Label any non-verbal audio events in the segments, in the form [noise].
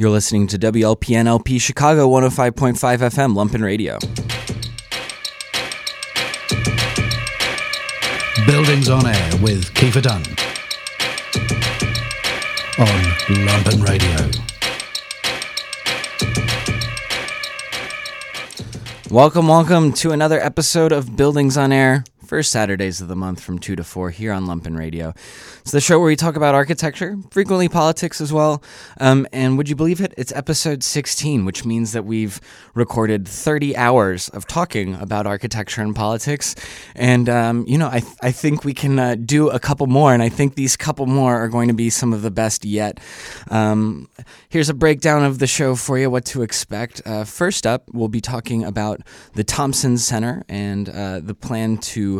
You're listening to WLPNLP Chicago 105.5 FM, Lumpen Radio. Buildings on Air with Kiefer Dunn on Lumpen Radio. Welcome, welcome to another episode of Buildings on Air first Saturdays of the month from 2 to 4 here on Lumpen Radio. It's the show where we talk about architecture, frequently politics as well. Um, and would you believe it? It's episode 16, which means that we've recorded 30 hours of talking about architecture and politics. And, um, you know, I, th- I think we can uh, do a couple more, and I think these couple more are going to be some of the best yet. Um, here's a breakdown of the show for you, what to expect. Uh, first up, we'll be talking about the Thompson Center and uh, the plan to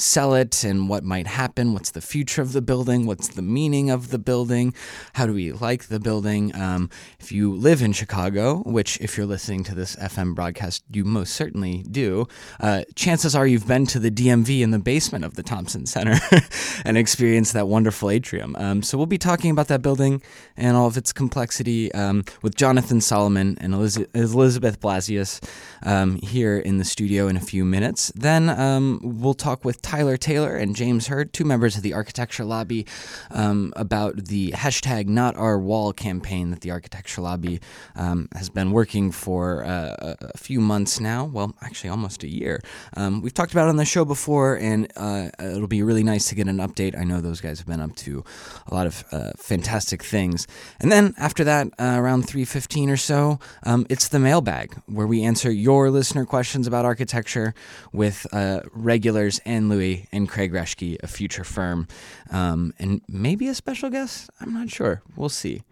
sell it and what might happen. What's the future of the building? What's the meaning of the building? How do we like the building? Um, if you live in Chicago, which if you're listening to this FM broadcast, you most certainly do, uh, chances are you've been to the DMV in the basement of the Thompson Center [laughs] and experienced that wonderful atrium. Um, so we'll be talking about that building and all of its complexity um, with Jonathan Solomon and Elizabeth Blasius um, here in the studio in a few minutes. Then um, we'll talk with Tyler Taylor and James Hurd, two members of the Architecture Lobby, um, about the hashtag Not Our Wall campaign that the Architecture Lobby um, has been working for uh, a few months now. Well, actually, almost a year. Um, we've talked about it on the show before, and uh, it'll be really nice to get an update. I know those guys have been up to a lot of uh, fantastic things. And then after that, uh, around 3:15 or so, um, it's the mailbag where we answer your listener questions about architecture with uh, regulars and Louis and Craig Reschke, a future firm, um, and maybe a special guest. I'm not sure. We'll see.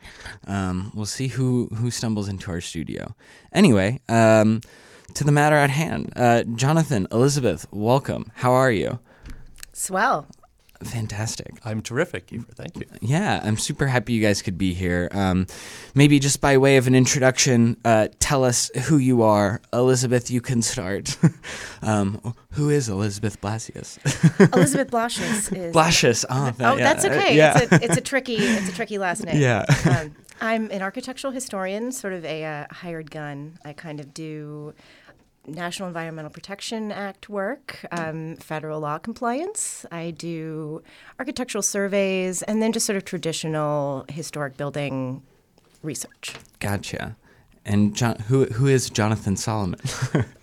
Um, we'll see who who stumbles into our studio. Anyway, um, to the matter at hand, uh, Jonathan, Elizabeth, welcome. How are you? Swell. Fantastic. I'm terrific, Kiefer. Thank you. Yeah, I'm super happy you guys could be here. Um, maybe just by way of an introduction, uh, tell us who you are. Elizabeth, you can start. [laughs] um, who is Elizabeth Blasius? [laughs] Elizabeth Blasius is. [laughs] Blasius. Oh, that, oh yeah. that's okay. Yeah. It's, a, it's a tricky. It's a tricky last name. Yeah. Um, I'm an architectural historian, sort of a uh, hired gun. I kind of do National Environmental Protection Act work, um, federal law compliance. I do architectural surveys, and then just sort of traditional historic building research. Gotcha. And John, who who is Jonathan Solomon? [laughs]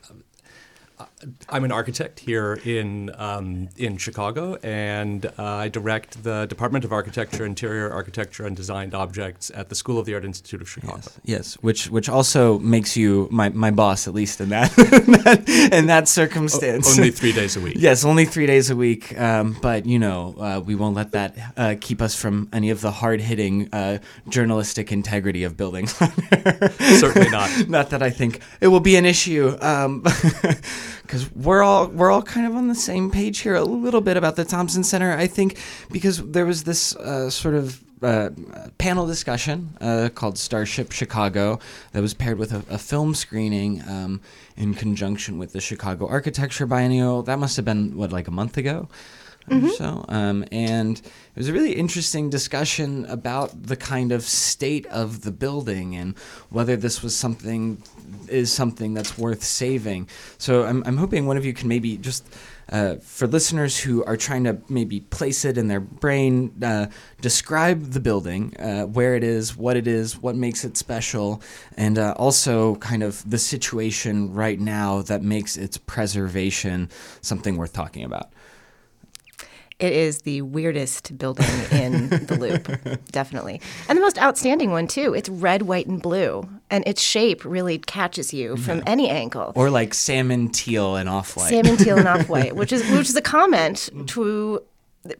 I'm an architect here in um, in Chicago, and uh, I direct the Department of Architecture, Interior Architecture, and Designed Objects at the School of the Art Institute of Chicago. Yes, yes. which which also makes you my, my boss, at least in that [laughs] in that circumstance. O- only three days a week. yes, only three days a week. Um, but you know, uh, we won't let that uh, keep us from any of the hard hitting uh, journalistic integrity of buildings. [laughs] Certainly not. not that I think it will be an issue. Um, [laughs] because we're all we're all kind of on the same page here a little bit about the Thompson Center. I think because there was this uh, sort of uh, panel discussion uh, called Starship Chicago that was paired with a, a film screening um, in conjunction with the Chicago Architecture Biennial. That must have been what like a month ago. Mm-hmm. so. Um, and it was a really interesting discussion about the kind of state of the building and whether this was something is something that's worth saving. So I'm, I'm hoping one of you can maybe just. Uh, for listeners who are trying to maybe place it in their brain, uh, describe the building, uh, where it is, what it is, what makes it special, and uh, also kind of the situation right now that makes its preservation something worth talking about. It is the weirdest building in the loop, [laughs] definitely. And the most outstanding one, too. It's red, white, and blue. And its shape really catches you from any angle. Or like salmon, teal, and off white. Salmon, teal, and off white, [laughs] which is, which is a comment to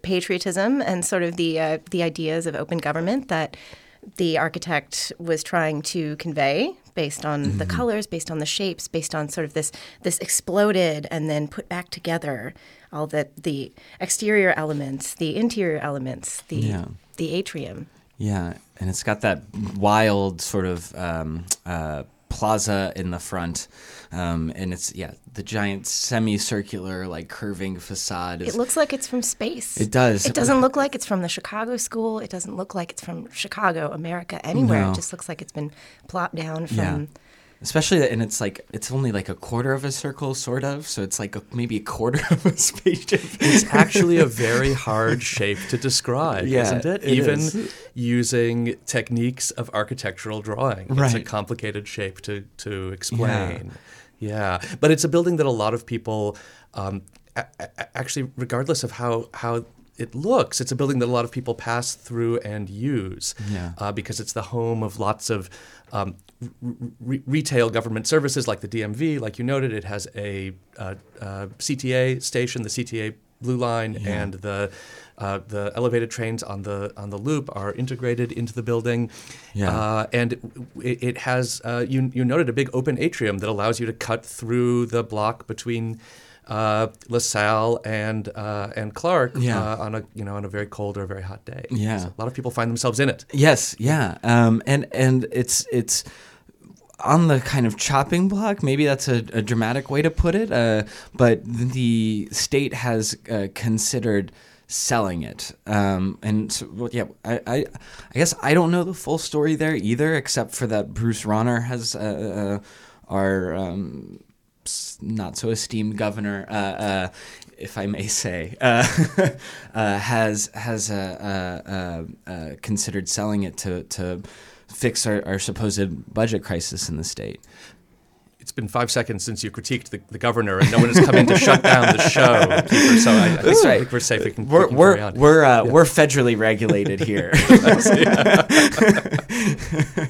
patriotism and sort of the, uh, the ideas of open government that the architect was trying to convey based on mm-hmm. the colors, based on the shapes, based on sort of this this exploded and then put back together all the the exterior elements, the interior elements, the yeah. the atrium. Yeah, and it's got that wild sort of um, uh, plaza in the front, um, and it's yeah the giant semicircular like curving facade. Is, It looks like it's from space. It does. It doesn't look like it's from the Chicago school. It doesn't look like it's from Chicago, America, anywhere. No. It just looks like it's been plopped down from. yeah. Especially and it's like it's only like a quarter of a circle, sort of. So it's like a, maybe a quarter of a spaceship. It's [laughs] actually a very hard shape to describe, Yeah, isn't it? it Even is. using techniques of architectural drawing. It's a complicated shape to, to explain. Yeah. Yeah, but it's a building that a lot of people, um, a- a- actually, regardless of how, how it looks, it's a building that a lot of people pass through and use Yeah. uh, because it's the home of lots of um, re- retail government services like the DMV. Like you noted, it has a uh, uh, CTA station, the CTA Blue Line, and the uh, the elevated trains on the on the loop are integrated into the building. Yeah. Uh, and it, it has uh, you you noted a big open atrium that allows you to cut through the block between. Uh, LaSalle and uh, and Clark Yeah. uh, on a you know on a very cold or a very hot day. Yeah. So a lot of people find themselves in it. Yes, yeah, um, and and it's it's on the kind of chopping block. Maybe that's a, a dramatic way to put it, uh, but the state has uh, considered selling it. Um, and so, well, yeah, I, I I guess I don't know the full story there either, except for that Bruce Rauner has uh, uh, our um, not so esteemed governor. Uh, uh, if I may say, uh, [laughs] uh, has has considered selling it to to fix our, our supposed budget crisis in the state. It's been five seconds since you critiqued the, the governor, and no one has come in to shut down the show. [laughs] Kiefer, so I, I, think, I right. think we're safe. We can, We're we can we're carry on. we're uh, we're federally regulated here. [laughs]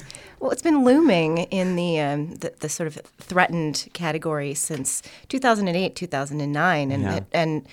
[laughs] Well, it's been looming in the, um, the the sort of threatened category since 2008, 2009, and Yeah. it- and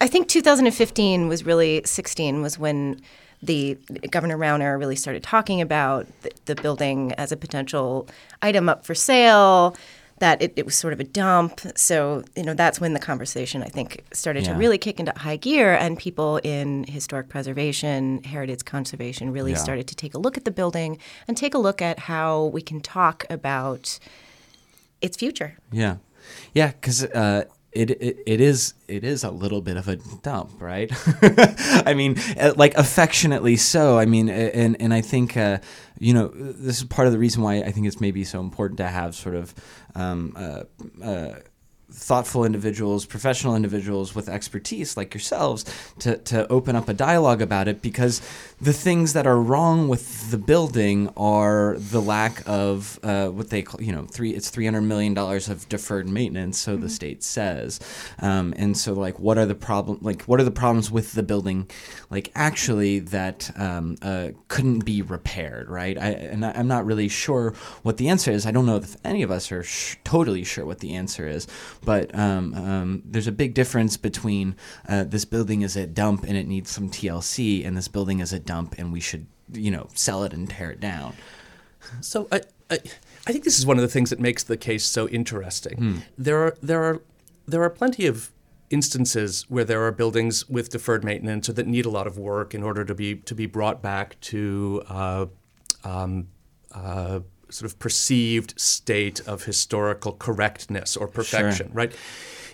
I think 2015 was really 16 was when the Governor Rauner really started talking about the, the building as a potential item up for sale. That it, it was sort of a dump. So, you know, that's when the conversation, I think, started Yeah. to really kick into high gear, and people in historic preservation, heritage conservation really Yeah. started to take a look at the building and take a look at how we can talk about its future. Yeah, yeah, because uh, it, it it is it is a little bit of a dump, right? [laughs] I mean, uh, like affectionately so. I mean, and and I think uh, you know this is part of the reason why I think it's maybe so important to have sort of. Um, uh, uh, thoughtful individuals, professional individuals with expertise like yourselves to, to open up a dialogue about it because the things that are wrong with the building are the lack of uh, what they call, you know, three, it's $300 million of deferred maintenance, so the state says. Um, and so, like, what are the problem, like, what are the problems with the building, like, actually that um, uh, couldn't be repaired, right? I, and I, I'm not really sure what the answer is. I don't know if any of us are sh- totally sure what the answer is, but um, um, there's a big difference between uh, this building is a dump and it needs some TLC, and this building is a dump and we should, you know, sell it and tear it down. So I, I, I think this is one of the things that makes the case so interesting. Hmm. There are there are there are plenty of instances where there are buildings with deferred maintenance or that need a lot of work in order to be to be brought back to uh, um, uh, sort of perceived state of historical correctness or perfection, right?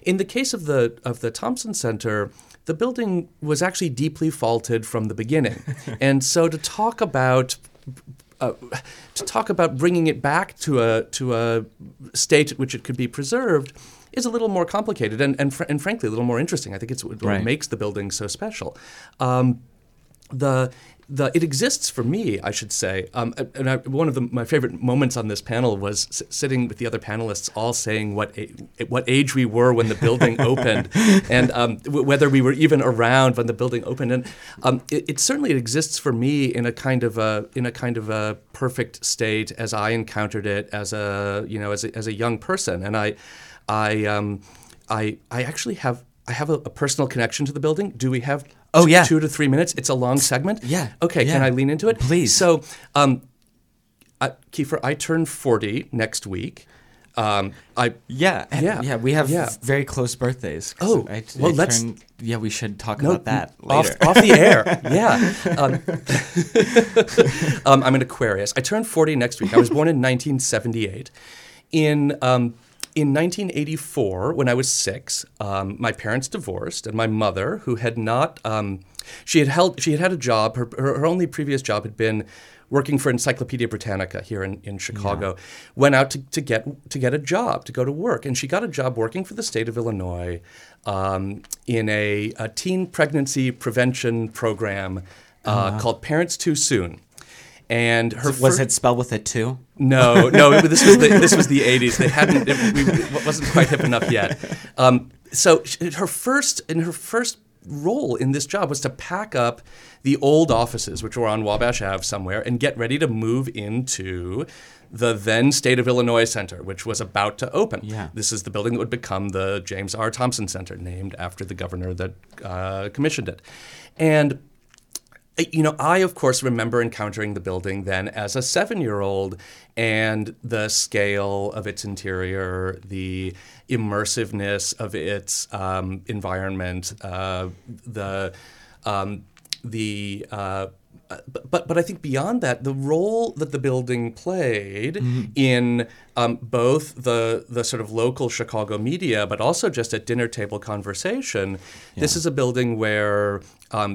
In the case of the of the Thompson Center, the building was actually deeply faulted from the beginning, [laughs] and so to talk about uh, to talk about bringing it back to a to a state at which it could be preserved is a little more complicated and and, fr- and frankly a little more interesting. I think it's what Right. makes the building so special. Um, the the it exists for me, I should say. Um, and I, one of the, my favorite moments on this panel was s- sitting with the other panelists, all saying what a, what age we were when the building [laughs] opened, and um, w- whether we were even around when the building opened. And um, it, it certainly exists for me in a kind of a in a kind of a perfect state as I encountered it as a you know as a, as a young person. And I I um, I I actually have. I have a, a personal connection to the building. Do we have Oh, yeah. two to three minutes? It's a long segment. Yeah, Okay. Can. I lean into it? Please. So, um, I, Kiefer, I turn 40 next week. Um, I Yeah, Yeah, yeah. We have yeah. very close birthdays. Oh, I, well, I let's- yeah, we should talk no, about that off, later. off the air. [laughs] Yeah. Um, [laughs] um, I'm an Aquarius. I turn 40 next week. I was born in 1978. In um, in 1984, when I was six, um, my parents divorced, and my mother, who had not, um, she had held, she had had a job. Her, her, her only previous job had been working for Encyclopedia Britannica here in, in Chicago. Went out to, to get to get a job to go to work, and she got a job working for the state of Illinois um, in a, a teen pregnancy prevention program uh, called Parents Too Soon. And her was fir- it spelled with a two? no, no. This was the this was the '80s. They hadn't. It, we, it wasn't quite hip enough yet. Um, so her first in her first role in this job was to pack up the old offices, which were on Wabash Ave somewhere, and get ready to move into the then State of Illinois Center, which was about to open. Yeah. This is the building that would become the James R. Thompson Center, named after the governor that uh, commissioned it, and you know, I of course remember encountering the building then as a seven-year-old, and the scale of its interior, the immersiveness of its um, environment, uh, the um, the uh, but, but but I think beyond that, the role that the building played in um, both the the sort of local Chicago media, but also just at dinner table conversation. This is a building where um,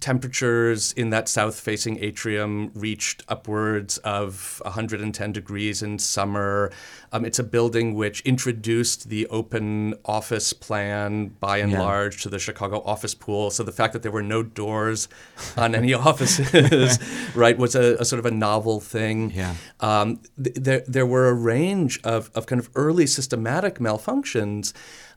temperatures in that south-facing atrium reached upwards of 110 degrees in summer. Um, it's a building which introduced the open office plan by and Yeah. large to the Chicago office pool. So the fact that there were no doors [laughs] on any offices, [laughs] right, was a, a sort of a novel thing. Yeah. Um, th- there, there were a range of, of kind of early systematic malfunctions,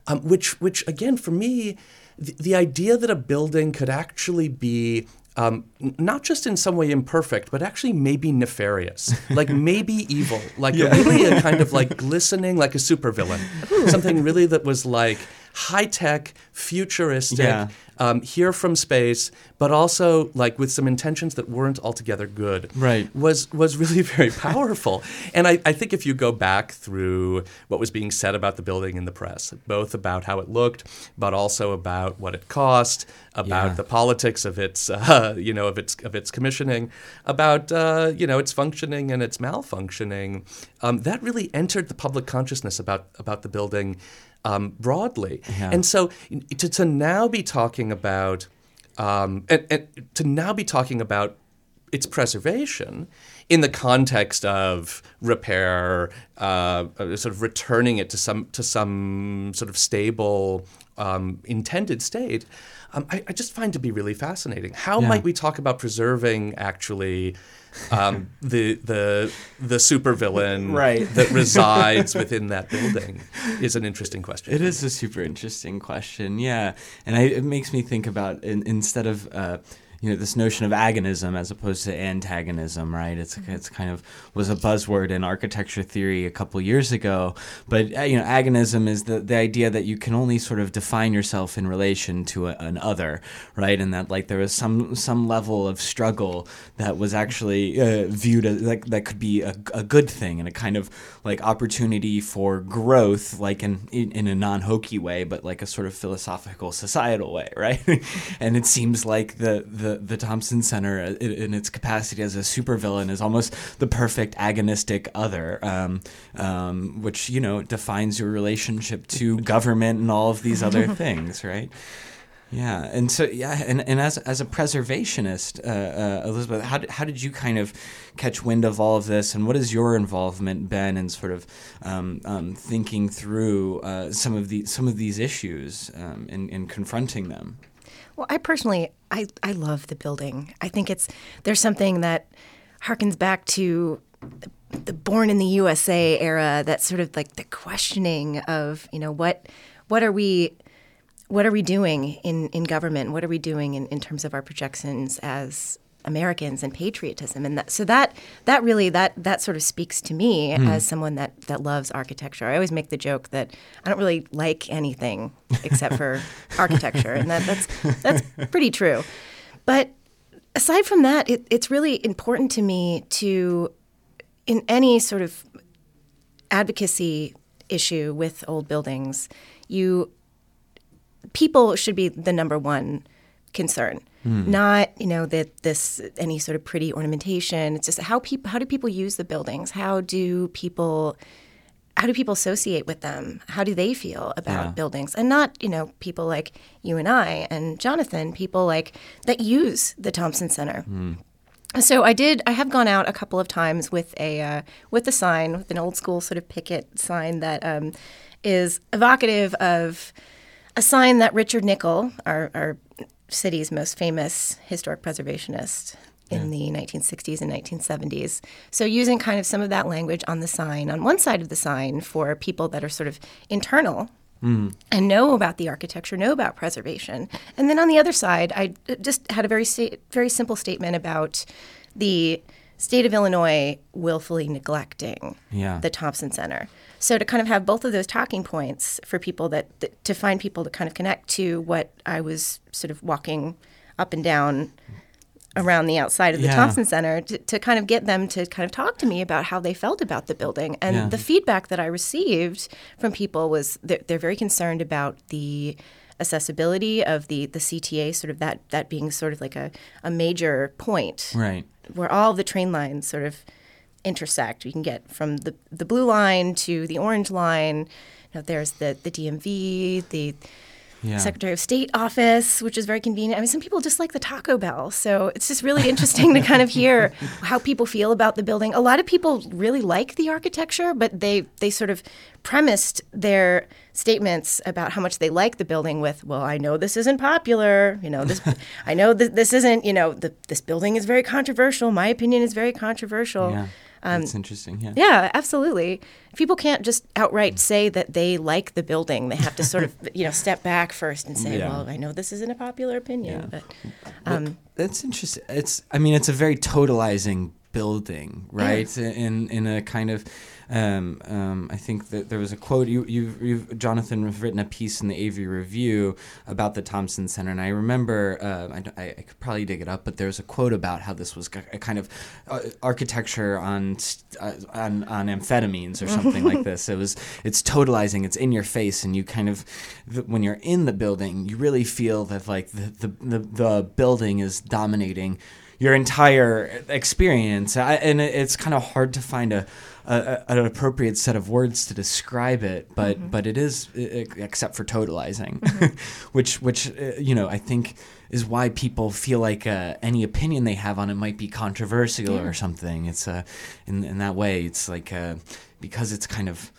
um, which, which again, for me, the, the idea that a building could actually be um, not just in some way imperfect, but actually maybe nefarious, like [laughs] maybe evil, like a, really a kind of like [laughs] glistening, like a supervillain, something really that was like high tech, futuristic, Yeah. Um, here from space, but also like with some intentions that weren't altogether good. Right. Was was really [laughs] very powerful. and I, I think if you go back through what was being said about the building in the press, both about how it looked, but also about what it cost, about Yeah. the politics of its [laughs] uh, you know of its of its commissioning, about uh, you know its functioning and its malfunctioning, um, that really entered the public consciousness about about the building um, broadly. Yeah. And so to, to now be talking about um, and, and to now be talking about its preservation in the context of repair, uh, uh, sort of returning it to some to some sort of stable um, intended state, um, I, I just find to be really fascinating. How Yeah. might we talk about preserving actually? Um, the the the supervillain Right. that resides within that building is an interesting question. It is a super interesting question, yeah, and I, it makes me think about in, instead of uh, you know this notion of agonism as opposed to antagonism, right? It's it's kind of was a buzzword in architecture theory a couple years ago, but uh, you know agonism is the the idea that you can only sort of define yourself in relation to a, an other, right? And that like there was some some level of struggle that was actually uh, viewed as like that could be a, a good thing and a kind of like opportunity for growth, like in in, in a non hokey way, but like a sort of philosophical societal way, [laughs] right? and it seems like the the the Thompson Center uh, in, in its capacity as a supervillain is almost the perfect agonistic other, um, um, which you know defines your relationship to [laughs] government and all of these other [laughs] things, right? Yeah, and so yeah, and, and as as a preservationist, uh, uh, Elizabeth, how did, how did you kind of catch wind of all of this, and what has your involvement been in sort of um, um, thinking through uh, some of the some of these issues um, and, and confronting them? Well, I personally, I, I love the building. I think it's there's something that harkens back to the, the born in the USA era. That sort of like the questioning of you know what what are we what are we doing in, in government? What are we doing in, in terms of our projections as Americans and patriotism? And that, so that that really that that sort of speaks to me hmm. as someone that that loves architecture. I always make the joke that I don't really like anything except for [laughs] architecture, and that, that's that's pretty true. But aside from that, it, it's really important to me to in any sort of advocacy issue with old buildings, you people should be the number one concern. Not you know that this any sort of pretty ornamentation. It's just how people how do people use the buildings? How do people how do people associate with them? How do they feel about Yeah. buildings? And not, you know, people like you and I and Jonathan, people like that use the Thompson Center. So I did. I have gone out a couple of times with a uh, with a sign, with an old school sort of picket sign that um, is evocative of a sign that Richard Nickel, our, our city's most famous historic preservationist in the 1960s and 1970s. So using kind of some of that language on the sign, on one side of the sign for people that are sort of internal mm. and know about the architecture, know about preservation. And then on the other side, I just had a very very simple statement about the state of Illinois willfully neglecting Yeah. the Thompson Center. So to kind of have both of those talking points for people that, that to find people to kind of connect to what I was sort of walking up and down around the outside of the Yeah. Thompson Center to, to kind of get them to kind of talk to me about how they felt about the building. And Yeah. the feedback that I received from people was they're, they're very concerned about the accessibility of the, the CTA, sort of that, that being sort of like a, a major point Right. where all the train lines sort of intersect. You can get from the, the blue line to the orange line. You know, there's the, the DMV, the Yeah. Secretary of State office, which is very convenient. I mean, some people just like the Taco Bell. So it's just really interesting to kind of hear [laughs] how people feel about the building. A lot of people really like the architecture, but they, they sort of premised their statements about how much they like the building with, well, I know this isn't popular. You know, this, [laughs] I know that this isn't, you know, the, this building is very controversial. My opinion is very controversial. Yeah. That's interesting. Yeah. Um, Yeah, absolutely. People can't just outright say that they like the building. They have to sort of, you know, step back first and say, Yeah. "Well, I know this isn't a popular opinion, but um, That's interesting. It's. I mean, it's a very totalizing building, right? In in a kind of. Um, um, I think that there was a quote you you you've, Jonathan have written a piece in the AV Review about the Thompson Center, and I remember uh, I, I, could probably dig it up, but there's a quote about how this was a kind of uh, architecture on uh, on on amphetamines or something like [laughs] this. It was it's totalizing, it's in your face, and you kind of when you're in the building, you really feel that like the the, the, the building is dominating your entire experience, I, and it's kind of hard to find a, a, an appropriate set of words to describe it, but but it is except for totalizing, [laughs] which which uh, you know I think is why people feel like uh, any opinion they have on it might be controversial or something. It's uh, in in that way, it's like uh, because it's kind of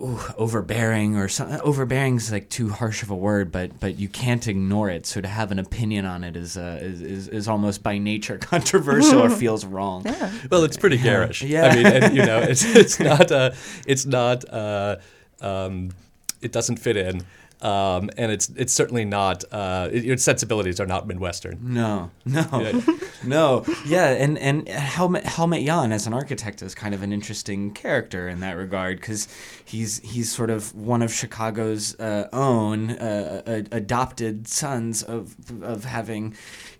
ooh, overbearing or something. Overbearing is like too harsh of a word, but but you can't ignore it. So to have an opinion on it is uh, is, is is almost by nature [laughs] controversial or [laughs] feels wrong. Well, it's pretty garish. Yeah. I mean, and, you know, [laughs] it's it's not uh, it's not uh, um, it doesn't fit in, um, and it's it's certainly not uh, it, its sensibilities are not Midwestern. No, [laughs] no, Yeah. [laughs] no. Yeah, and and Helmut Helmut Jahn as an architect is kind of an interesting character in that regard because he's he's sort of one of Chicago's uh, own uh, uh, adopted sons of of having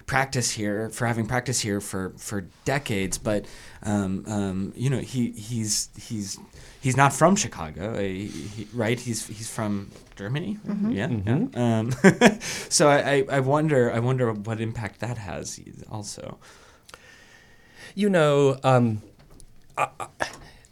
practice here for having practice here for for decades. But um, um, you know, he he's he's he's not from Chicago, uh, he, he- right? He's he's from Germany. Yeah, yeah. Um, [laughs] so I, I, I wonder I wonder what impact that has also. You know, um, I, I-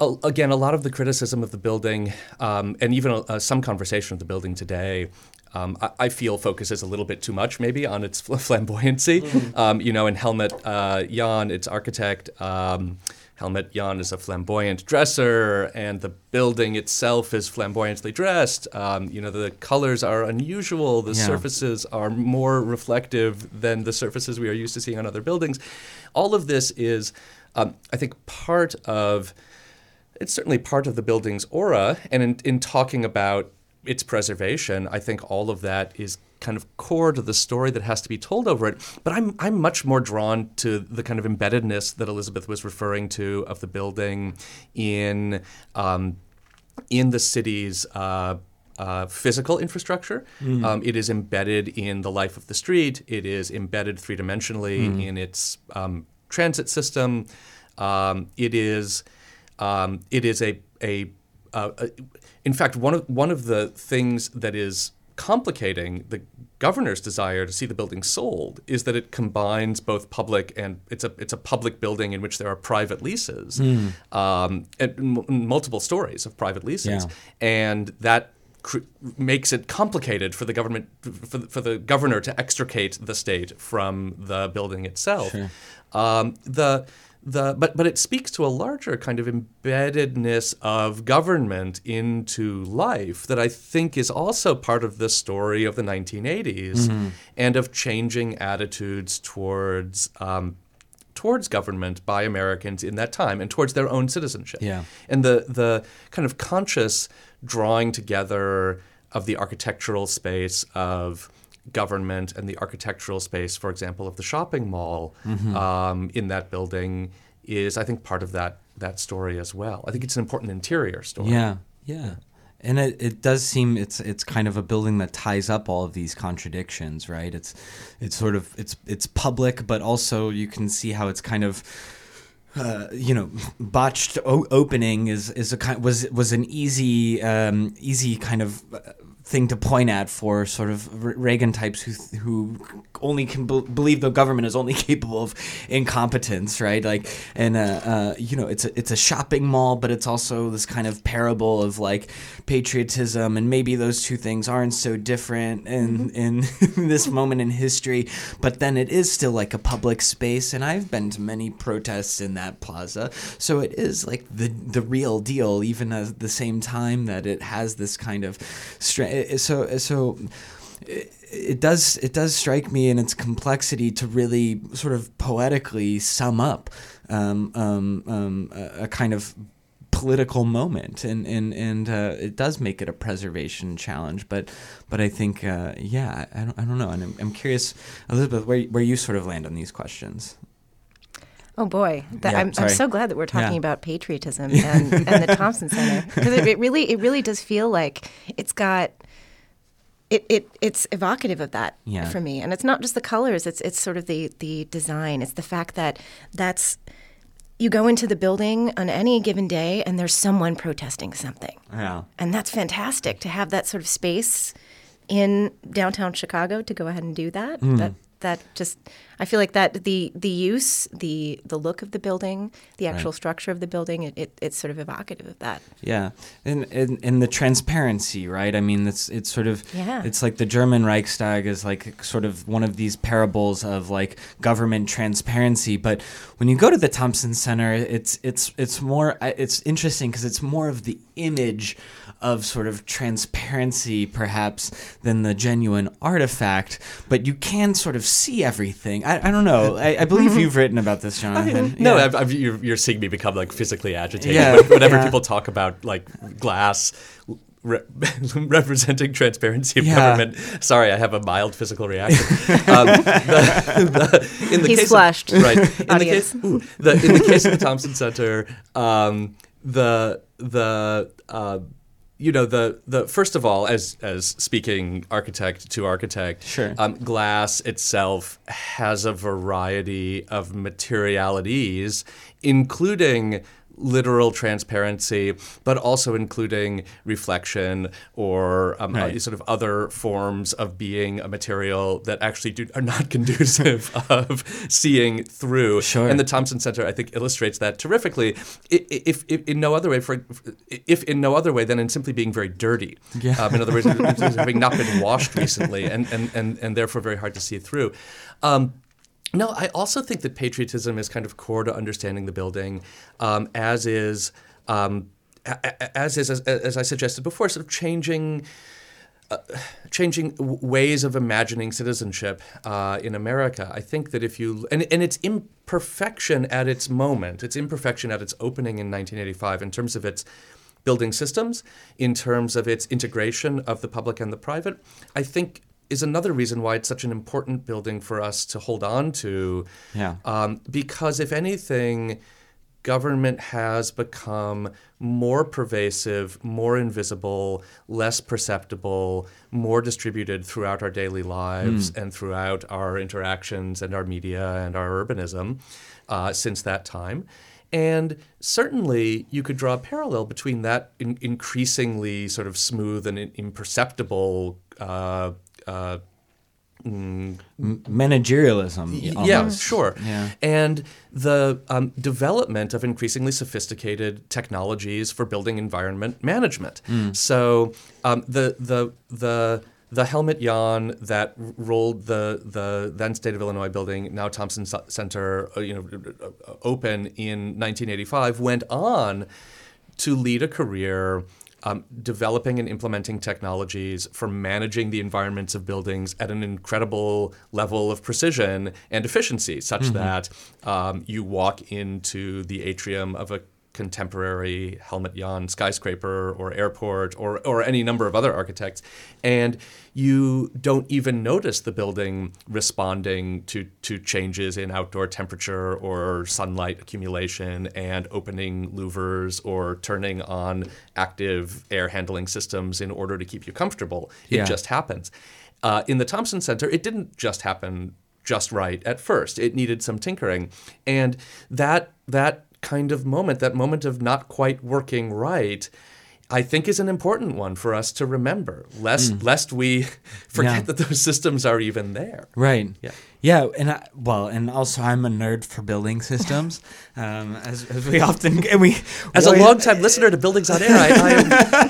a- again, a lot of the criticism of the building, um, and even uh, some conversation of the building today, um, I, I feel focuses a little bit too much maybe on its fl- [laughs] flamboyancy. Um, you know, in Helmut uh, Jahn, its architect, um, Helmut Jahn is a flamboyant dresser, and the building itself is flamboyantly dressed. Um, you know, the colors are unusual, the Yeah. surfaces are more reflective than the surfaces we are used to seeing on other buildings. All of this is, um, I think, part of it's certainly part of the building's aura. And in, in talking about its preservation, I think all of that is kind of core to the story that has to be told over it. But I'm, I'm much more drawn to the kind of embeddedness that Elizabeth was referring to of the building in, um, in the city's. Uh, uh, physical infrastructure. Um, it is embedded in the life of the street. It is embedded three dimensionally in its um, transit system. Um, it is um, it is a a uh, uh, in fact, one of one of the things that is complicating the governor's desire to see the building sold is that it combines both public and it's a it's a public building in which there are private leases, um, and m- multiple stories of private leases, Yeah. and that cr- makes it complicated for the government for the, for the governor to extricate the state from the building itself. Um, the the but but it speaks to a larger kind of embeddedness of government into life that I think is also part of the story of the 1980s and of changing attitudes towards. Um, towards government by Americans in that time and towards their own citizenship. Yeah. And the the kind of conscious drawing together of the architectural space of government and the architectural space, for example, of the shopping mall Mm-hmm. um, in that building is, I think, part of that that story as well. I think it's an important interior story. Yeah, yeah. And it, it does seem it's it's kind of a building that ties up all of these contradictions, right? It's it's sort of it's it's public, but also you can see how it's kind of uh, you know botched o- opening is is a kind was was an easy um, easy kind of uh, thing to point at for sort of Reagan types who who only can be- believe the government is only [laughs] capable of incompetence, right? Like, and uh, uh, you know, it's a it's a shopping mall, but it's also this kind of parable of like patriotism, and maybe those two things aren't so different in in [laughs] this moment in history, but then it is still like a public space, and I've been to many protests in that plaza, so it is like the the real deal, even at the same time that it has this kind of so so it, it does it does strike me in its complexity to really sort of poetically sum up um, um, um, a, a kind of political moment. And and and uh, it does make it a preservation challenge but but I think uh, yeah I don't, I don't know. And I'm, I'm curious Elizabeth where where you sort of land on these questions. Oh boy, that, Yeah, I'm, I'm so glad that we're talking Yeah. about patriotism [laughs] and, and the Thompson Center because it, it really it really does feel like it's got it, it it's evocative of that Yeah. for me, and it's not just the colors; it's it's sort of the the design. It's the fact that that's you go into the building on any given day and there's someone protesting something. yeah And that's fantastic to have that sort of space in downtown Chicago to go ahead and do that. Hmm. That that just I feel like that the the use, the the look of the building, the actual structure of the building, it, it, it's sort of evocative of that. Yeah, and, and and the transparency, right? I mean, it's it's sort of Yeah. it's like the German Reichstag is like sort of one of these parables of like government transparency. But when you go to the Thompson Center, it's it's it's more it's interesting because it's more of the image of sort of transparency, perhaps, than the genuine artifact. But you can sort of see everything. I, I don't know. I, I believe you've written about this, Jonathan. No, Yeah. I've, I've, you're, you're seeing me become like physically agitated Yeah, whenever yeah. people talk about like glass re- [laughs] representing transparency of Yeah. government. Sorry, I have a mild physical reaction. um, the, the, in the He's case flushed. Of, right. In the, [laughs] Audience. case, ooh, the, in the case of the Thompson Center, um, the the uh, you know the the first of all, as as speaking architect to architect, Sure. um, glass itself has a variety of materialities, including literal transparency, but also including reflection or um, uh, Right. sort of other forms of being a material that actually do, are not [laughs] conducive of seeing through. Sure. And the Thompson Center, I think, illustrates that terrifically. I- i- If, if in no other way, for if in no other way than in simply being very dirty. Yeah. Um, in other words, [laughs] having not been washed recently, and, and, and, and therefore very hard to see through. Um, no, I also think that patriotism is kind of core to understanding the building, um, as is. Um, as is, as, as I suggested before, sort of changing changing w- ways of imagining citizenship uh, in America. I think that if you and and its imperfection at its moment, its imperfection at its opening in 1985, in terms of its building systems, in terms of its integration of the public and the private, I think is another reason why it's such an important building for us to hold on to. Yeah. Um, because if anything, government has become more pervasive, more invisible, less perceptible, more distributed throughout our daily lives and throughout our interactions and our media and our urbanism uh, since that time. And certainly, you could draw a parallel between that in- increasingly sort of smooth and in- imperceptible. Uh, uh, Managerialism. yeah, sure. Yeah. And the um, development of increasingly sophisticated technologies for building environment management. So um, the the the the Helmut Jahn that rolled the the then state of Illinois building, now Thompson Center, uh, you know, uh, open in 1985, went on to lead a career um, developing and implementing technologies for managing the environments of buildings at an incredible level of precision and efficiency, such that um, you walk into the atrium of a contemporary Helmut Jahn skyscraper or airport or, or any number of other architects, and you don't even notice the building responding to, to changes in outdoor temperature or sunlight accumulation and opening louvers or turning on active air handling systems in order to keep you comfortable. It Yeah. just happens. Uh, in the Thompson Center, it didn't just happen just right at first. It needed some tinkering, and that that kind of moment, that moment of not quite working right, I think is an important one for us to remember, lest lest we [laughs] forget Mm. Yeah. that those systems are even there. Right. Yeah. Yeah, and I, well, and also I'm a nerd for building systems, [laughs] um, as, as we often and we As a we- longtime listener to Buildings on Air, I, I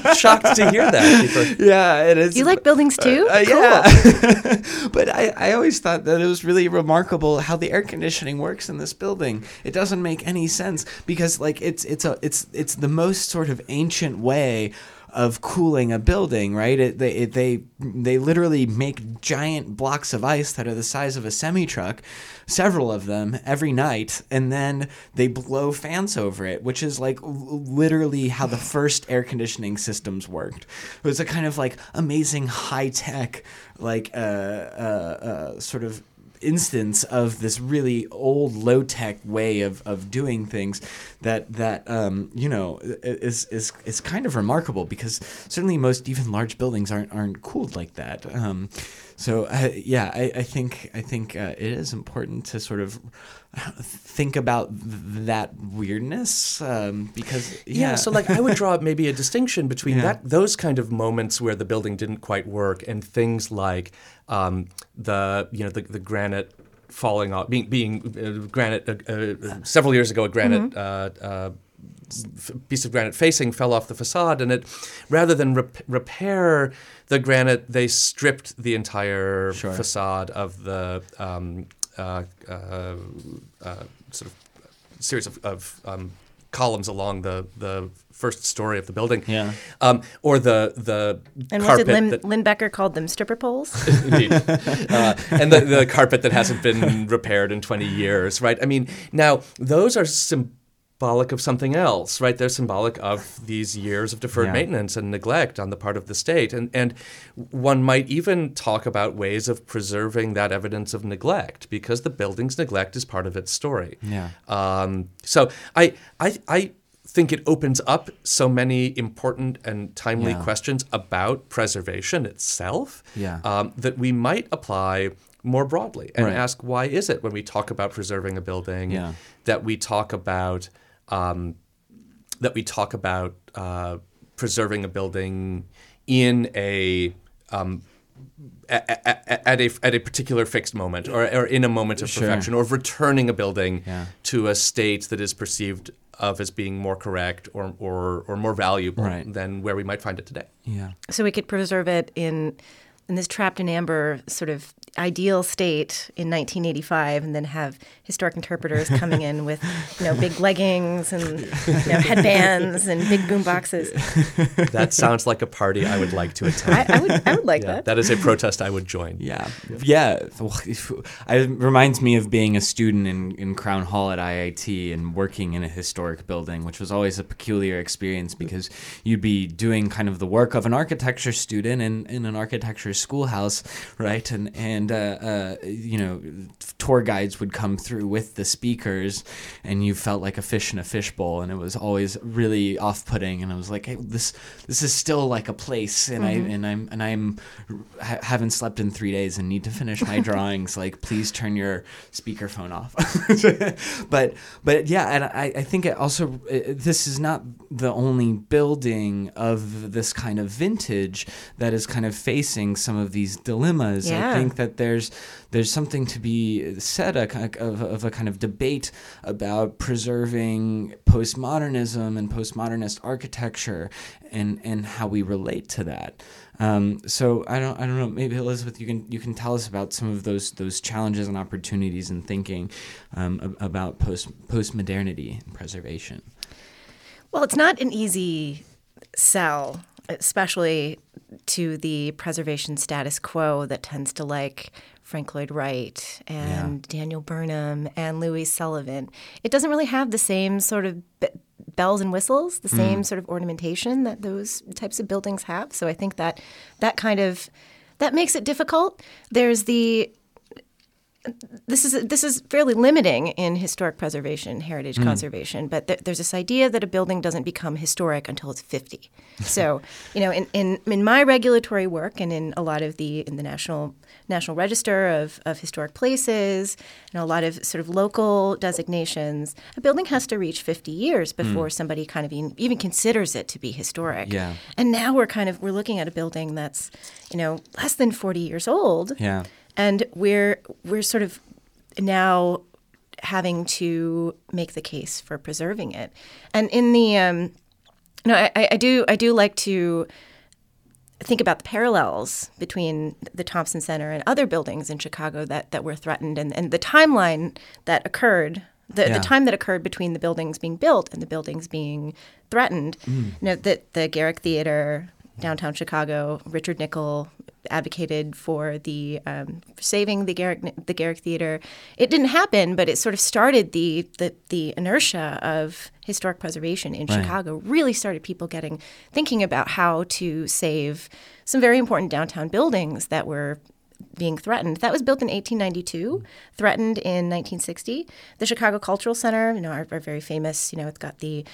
am [laughs] shocked to hear that. Kiefer. Yeah, it is. You like buildings too? Uh, cool. yeah. [laughs] but I, I always thought that it was really remarkable how the air conditioning works in this building. It doesn't make any sense because like it's it's a it's it's the most sort of ancient way of cooling a building, right? It, they it, they they literally make giant blocks of ice that are the size of a semi truck, several of them every night, and then they blow fans over it, which is like literally how the first air conditioning systems worked. It was a kind of like amazing high tech, like uh, uh, uh, sort of instance of this really old low tech way of, of doing things that that um, you know is is is kind of remarkable because certainly most even large buildings aren't aren't cooled like that. Um, so uh, yeah, I, I think I think uh, it is important to sort of think about th- that weirdness um, because yeah, Yeah. so like I would draw maybe a distinction between Yeah. that those kind of moments where the building didn't quite work and things like um, the you know the, the granite falling off being being uh, granite uh, uh, several years ago a granite uh, uh, f- piece of granite facing fell off the facade and it rather than rep- repair the granite they stripped the entire Sure. facade of the um, uh, uh, uh, sort of series of, of um, columns along the, the first story of the building. Yeah. Um, or the the And was carpet it Lynn, that Lynn Becker called them stripper poles? [laughs] Indeed. Uh, and the, the carpet that hasn't been repaired in 20 years, right? I mean, now those are symbolic of something else, right? They're symbolic of these years of deferred Yeah. maintenance and neglect on the part of the state. And, and one might even talk about ways of preserving that evidence of neglect because the building's neglect is part of its story. Yeah. Um, so I, I, I think it opens up so many important and timely Yeah. questions about preservation itself Yeah. um, that we might apply more broadly and Right. ask why is it when we talk about preserving a building Yeah. that we talk about um, that we talk about uh, preserving a building in a um, at, at, at a at a particular fixed moment or, or in a moment of Sure. perfection or of returning a building Yeah. to a state that is perceived of as being more correct or or, or more valuable Right. than where we might find it today. yeah. so we could preserve it in in this trapped in amber sort of ideal state in 1985 and then have historic interpreters coming in with you know big leggings and you know, headbands and big boom boxes That sounds like a party I would like to attend. I, I would I would like Yeah, that that is a protest I would join. Yeah, yeah. It reminds me of being a student in, in Crown Hall at IIT and working in a historic building, which was always a peculiar experience because you'd be doing kind of the work of an architecture student in, in an architecture schoolhouse, right? And and and uh, uh, you know, tour guides would come through with the speakers, and you felt like a fish in a fishbowl, and it was always really off-putting. And I was like, hey, this this is still like a place, and I and I'm and I'm ha- haven't slept in three days and need to finish my [laughs] drawings. Like, please turn your speakerphone off. [laughs] but but yeah, and I, I think it also uh, this is not the only building of this kind of vintage that is kind of facing some of these dilemmas. Yeah. I think that there's there's something to be said a, of, of a kind of debate about preserving postmodernism and postmodernist architecture and and how we relate to that. Um, so I don't I don't know maybe Elizabeth you can you can tell us about some of those those challenges and opportunities in thinking um, about post postmodernity and preservation. Well, it's not an easy sell, especially to the preservation status quo that tends to like Frank Lloyd Wright and Daniel Burnham and Louis Sullivan. It doesn't really have the same sort of b- bells and whistles, the hmm. same sort of ornamentation that those types of buildings have. So I think that that kind of that makes it difficult. There's the this is this is fairly limiting in historic preservation, heritage hmm. conservation. But th- there's this idea that a building doesn't become historic until it's 50. [laughs] so, you know, in, in in my regulatory work and in a lot of the in the national national register of, of historic places and a lot of sort of local designations, a building has to reach 50 years hmm. before somebody kind of even, even considers it to be historic. Yeah. And now we're kind of we're looking at a building that's, you know, less than 40 years old Yeah. And we're we're sort of now having to make the case for preserving it. And in the um, no, I, I do I do like to think about the parallels between the Thompson Center and other buildings in Chicago that, that were threatened and, and the timeline that occurred, the, Yeah. the time that occurred between the buildings being built and the buildings being threatened. You know, the, the Garrick Theater, downtown Chicago, Richard Nickel advocated for the um, for saving the Garrick the Garrick Theater. It didn't happen, but it sort of started the the, the inertia of historic preservation in Right. Chicago. Really started people getting thinking about how to save some very important downtown buildings that were being threatened. That was built in 1892, threatened in 1960. The Chicago Cultural Center, you know, are, are very famous. You know, it's got the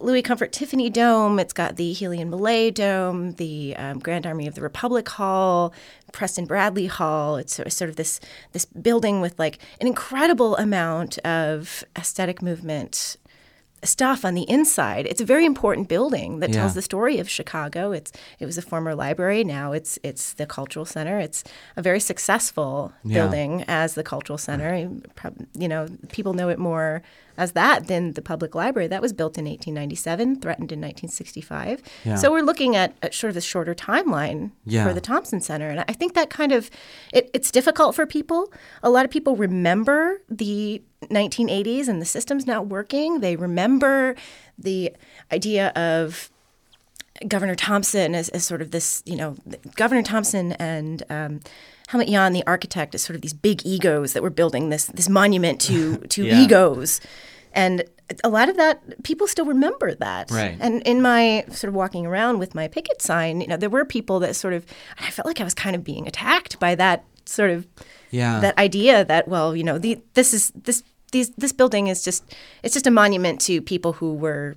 Louis Comfort Tiffany Dome. It's got the Healy and Millet Dome, the um, Grand Army of the Republic Hall, Preston Bradley Hall. It's sort of- this this building with like an incredible amount of aesthetic movement stuff on the inside. It's a very important building that Yeah. tells the story of Chicago. It's it was a former library. Now it's it's the cultural center. It's a very successful Yeah. building as the cultural center. You know, people know it more as that than the public library. That was built in 1897, threatened in 1965. Yeah. So we're looking at, at sort of a shorter timeline Yeah. for the Thompson Center, and I think that kind of it, it's difficult for people. A lot of people remember the 1980s and the system's not working. They remember the idea of Governor Thompson as, as sort of this, you know, Governor Thompson and um, Helmut Jahn, the architect, is sort of these big egos that were building this this monument to [laughs] to Yeah. egos, and a lot of that people still remember that. Right. And in my sort of walking around with my picket sign, you know, there were people that sort of I felt like I was kind of being attacked by that sort of Yeah. that idea that well, you know, the this is this these this building is just it's just a monument to people who were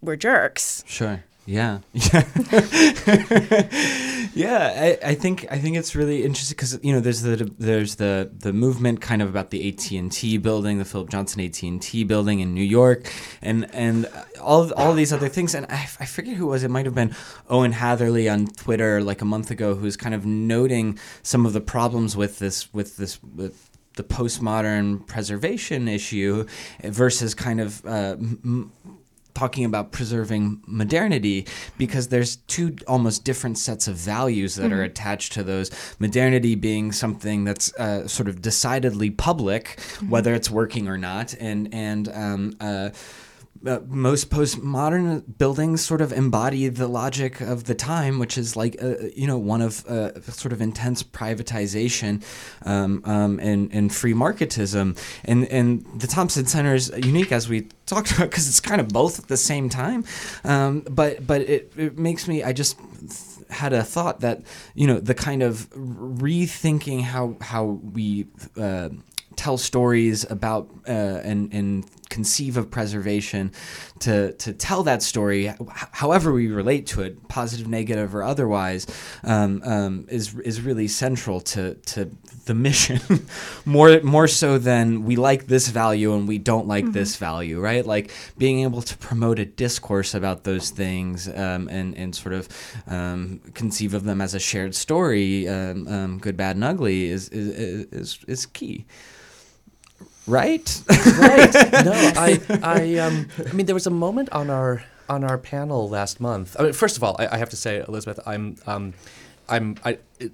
were jerks. Sure. Yeah. Yeah. [laughs] yeah. I, I think I think it's really interesting because you know there's the there's the the movement kind of about the AT and T building, the Philip Johnson AT and T building in New York, and and all all these other things. And I, I forget who it was. It might have been Owen Hatherley on Twitter like a month ago, who's kind of noting some of the problems with this with this with the postmodern preservation issue versus kind of uh, m- talking about preserving modernity because there's two almost different sets of values that are attached to those. Modernity being something that's uh, sort of decidedly public, whether it's working or not, and and um, uh, uh, most postmodern buildings sort of embody the logic of the time, which is like uh, you know one of uh, sort of intense privatization um, um, and and free marketism, and and the Thompson Center is unique as we talked [laughs] about because it's kind of both at the same time, um, but but it, it makes me I just had a thought that you know the kind of rethinking how how we uh, tell stories about uh, and and conceive of preservation to to tell that story however we relate to it positive negative or otherwise um, um, is is really central to to the mission. [laughs] More more so than we like this value and we don't like mm-hmm. this value right? Like being able to promote a discourse about those things um, and and sort of um, conceive of them as a shared story um, um, good bad and ugly is is is, is key right? right. [laughs] No, I, I, um, I mean, there was a moment on our on our panel last month. I mean, first of all, I, I have to say, Elizabeth, I'm, um, I'm, I, it,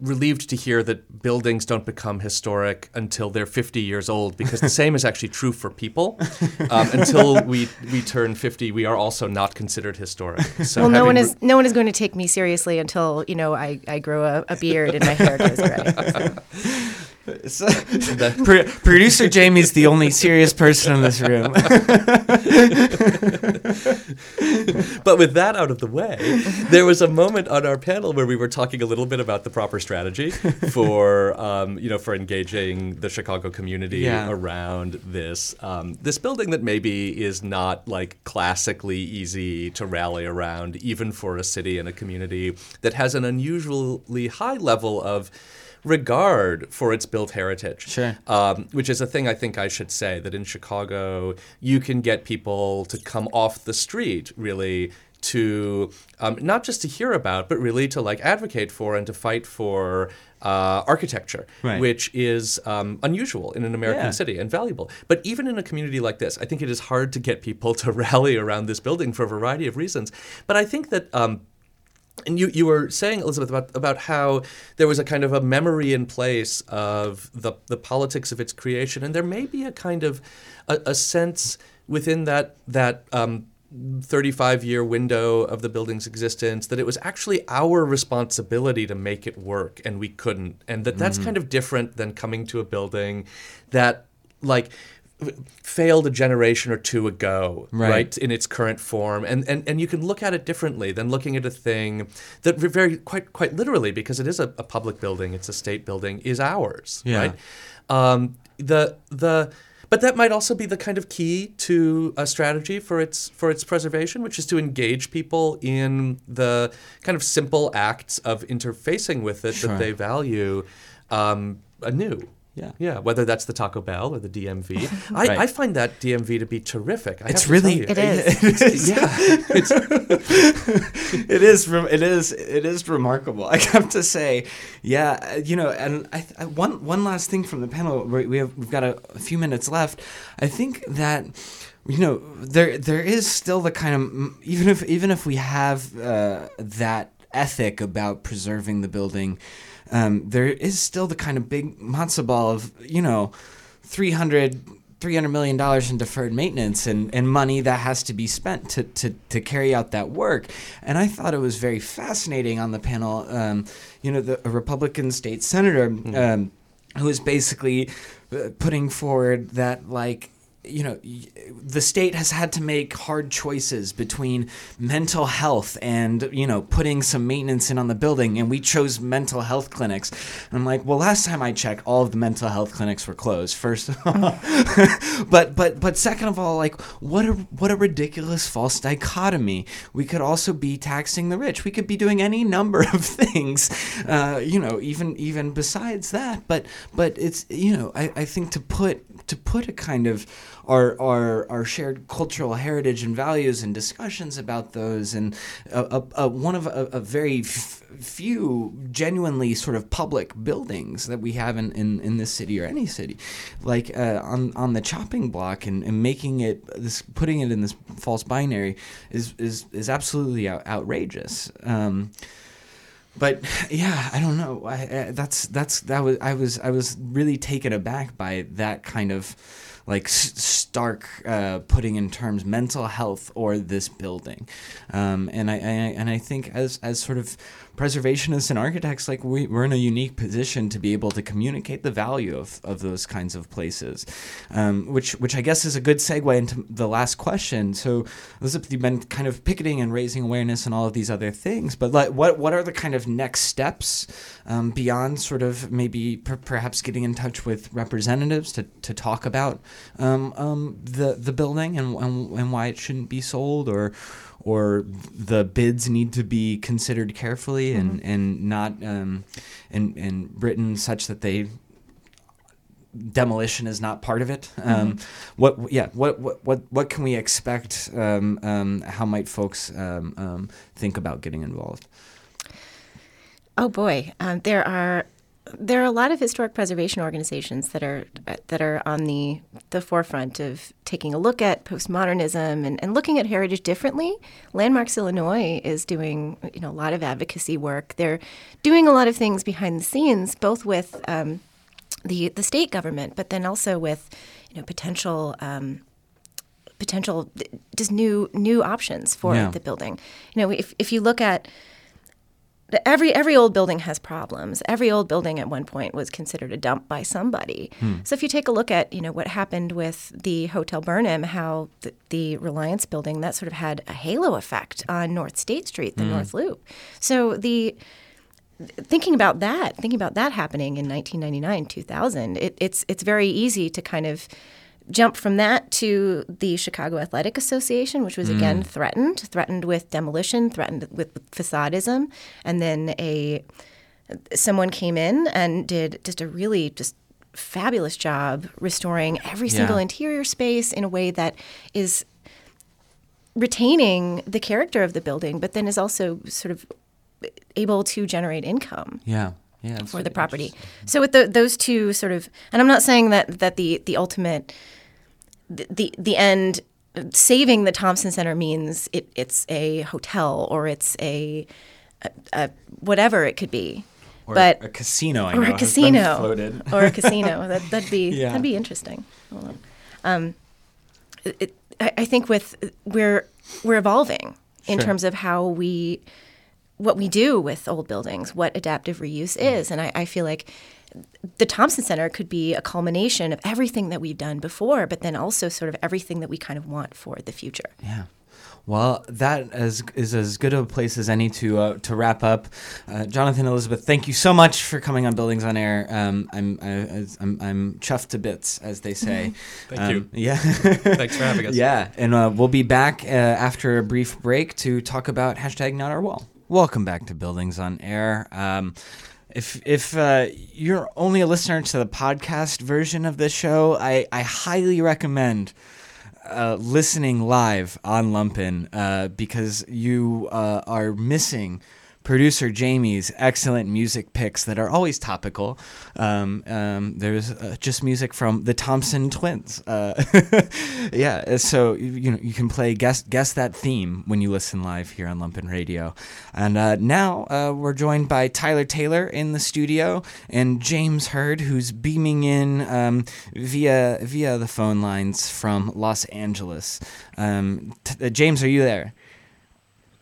relieved to hear that buildings don't become historic until they're 50 years old because the same is actually true for people. [laughs] Um, until we we turn 50, we are also not considered historic. So well, no one is no one is going to take me seriously until you know I, I grow a, a beard and my hair goes gray. So. [laughs] Pro- producer Jamie's the only serious person in this room. [laughs] but with that out of the way, there was a moment on our panel where we were talking a little bit about the proper strategy for, um, you know, for engaging the Chicago community yeah. around this um, this building that maybe is not like classically easy to rally around, even for a city and a community that has an unusually high level of regard for its built heritage. Sure. Um, which is a thing I think I should say that in Chicago, you can get people to come off the street really to um, not just to hear about, but really to like advocate for and to fight for uh, architecture, right. which is um, unusual in an American yeah. city and valuable. But even in a community like this, I think it is hard to get people to [laughs] rally around this building for a variety of reasons. But I think that. Um, and you, you were saying, Elizabeth, about, about how there was a kind of a memory in place of the, the politics of its creation, and there may be a kind of a, a sense within that that um, 35 year window of the building's existence that it was actually our responsibility to make it work, and we couldn't, and that that's mm-hmm. kind of different than coming to a building that like failed a generation or two ago, right. right. in its current form, and, and and you can look at it differently than looking at a thing that very quite quite literally because it is a, a public building, it's a state building, is ours, yeah. right? Um, the the but that might also be the kind of key to a strategy for its for its preservation, which is to engage people in the kind of simple acts of interfacing with it sure. that they value um, anew. Yeah. Yeah. Whether that's the Taco Bell or the DMV. [laughs] I, right. I find that DMV to be terrific. I it's really, it is. [laughs] it is. yeah. [laughs] It's, it is. It is. It is remarkable. I have to say, yeah. You know, and I, I, one one last thing from the panel. We have we've got a, a few minutes left. I think that you know there there is still the kind of even if even if we have uh, that ethic about preserving the building um, there is still the kind of big matzo ball of you know 300 $300 million in deferred maintenance and, and money that has to be spent to, to, to carry out that work. And I thought it was very fascinating on the panel. Um, you know, the a Republican state senator mm-hmm. um, who was basically uh, putting forward that, like, you know, the state has had to make hard choices between mental health and, you know, putting some maintenance in on the building. And we chose mental health clinics. And I'm like, well, last time I checked, all of the mental health clinics were closed, first of all. [laughs] but, but, but second of all, like, what a, what a ridiculous false dichotomy. We could also be taxing the rich. We could be doing any number of [laughs] things, uh, you know, even, even besides that. But, but it's, you know, I, I think to put, to put a kind of, our our our shared cultural heritage and values and discussions about those and a, a, a one of a, very f- few genuinely sort of public buildings that we have in, in, in this city or any city like uh, on on the chopping block and, and making it this putting it in this false binary is is is absolutely out, outrageous. Um, but [laughs] yeah, I don't know. I, I, that's that's that was I was I was really taken aback by that kind of like s- stark uh, putting in terms mental health or this building, um, and I, I and I think as as sort of preservationists and architects, like we, we're in a unique position to be able to communicate the value of, of those kinds of places, um, which which I guess is a good segue into the last question. So, Elizabeth, you've been kind of picketing and raising awareness and all of these other things, but like, what what are the kind of next steps um, beyond sort of maybe per- perhaps getting in touch with representatives to, to talk about um, um, the the building and, and and why it shouldn't be sold or or the bids need to be considered carefully and and not um, and and written such that they demolition is not part of it. Um, what yeah what, what what what can we expect? Um, um, how might folks um, um, think about getting involved? Oh boy, um, there are there are a lot of historic preservation organizations that are that are on the the forefront of taking a look at postmodernism and, and looking at heritage differently. Landmarks Illinois is doing you know a lot of advocacy work. They're doing a lot of things behind the scenes, both with um, the the state government, but then also with you know potential. Um, potential just new new options for Yeah. the building. You know, if if you look at every every old building has problems. Every old building at one point was considered a dump by somebody. Hmm. So if you take a look at you know what happened with the Hotel Burnham, how the, the Reliance building that sort of had a halo effect on North State Street, the hmm. North Loop. So the thinking about that, thinking about that happening in 1999, 2000, it, it's it's very easy to kind of jump from that to the Chicago Athletic Association, which was again mm. threatened, threatened with demolition, threatened with facadism, and then a someone came in and did just a really just fabulous job restoring every single Yeah. interior space in a way that is retaining the character of the building, but then is also sort of able to generate income Yeah. Yeah, for the property. So with the, those two sort of, and I'm not saying that that the the ultimate, the the, the end, saving the Thompson Center means it, it's a hotel or it's a, a, a whatever it could be, Or but a casino, I or a [laughs] casino [laughs] or a casino [laughs] that that'd be Yeah. that'd be interesting. Um, it, I, I think with we're we're evolving in Sure. terms of how we what we do with old buildings, what adaptive reuse Mm. is, and I, I feel like the Thompson Center could be a culmination of everything that we've done before, but then also sort of everything that we kind of want for the future. Yeah. Well, that is, is as good a place as any to uh, to wrap up. Uh, Jonathan Elizabeth, thank you so much for coming on Buildings on Air. Um, I'm, I, as- I'm I'm chuffed to bits, as they say. [laughs] Thank Um, you. Yeah. [laughs] Thanks for having us. [laughs] Yeah, and uh, we'll be back uh, after a brief break to talk about hashtag not our wall. Welcome back to Buildings on Air. Um, if if uh, you're only a listener to the podcast version of this show, I, I highly recommend uh, listening live on Lumpen uh, because you uh, are missing producer Jamie's excellent music picks that are always topical. Um, um, there's uh, just music from the Thompson Twins. Uh, [laughs] yeah, so you, you know you can play guess guess that theme when you listen live here on Lumpen Radio. And uh, now uh, we're joined by Tyler Taylor in the studio and James Hurd, who's beaming in um, via via the phone lines from Los Angeles. Um, t- uh, James, are you there?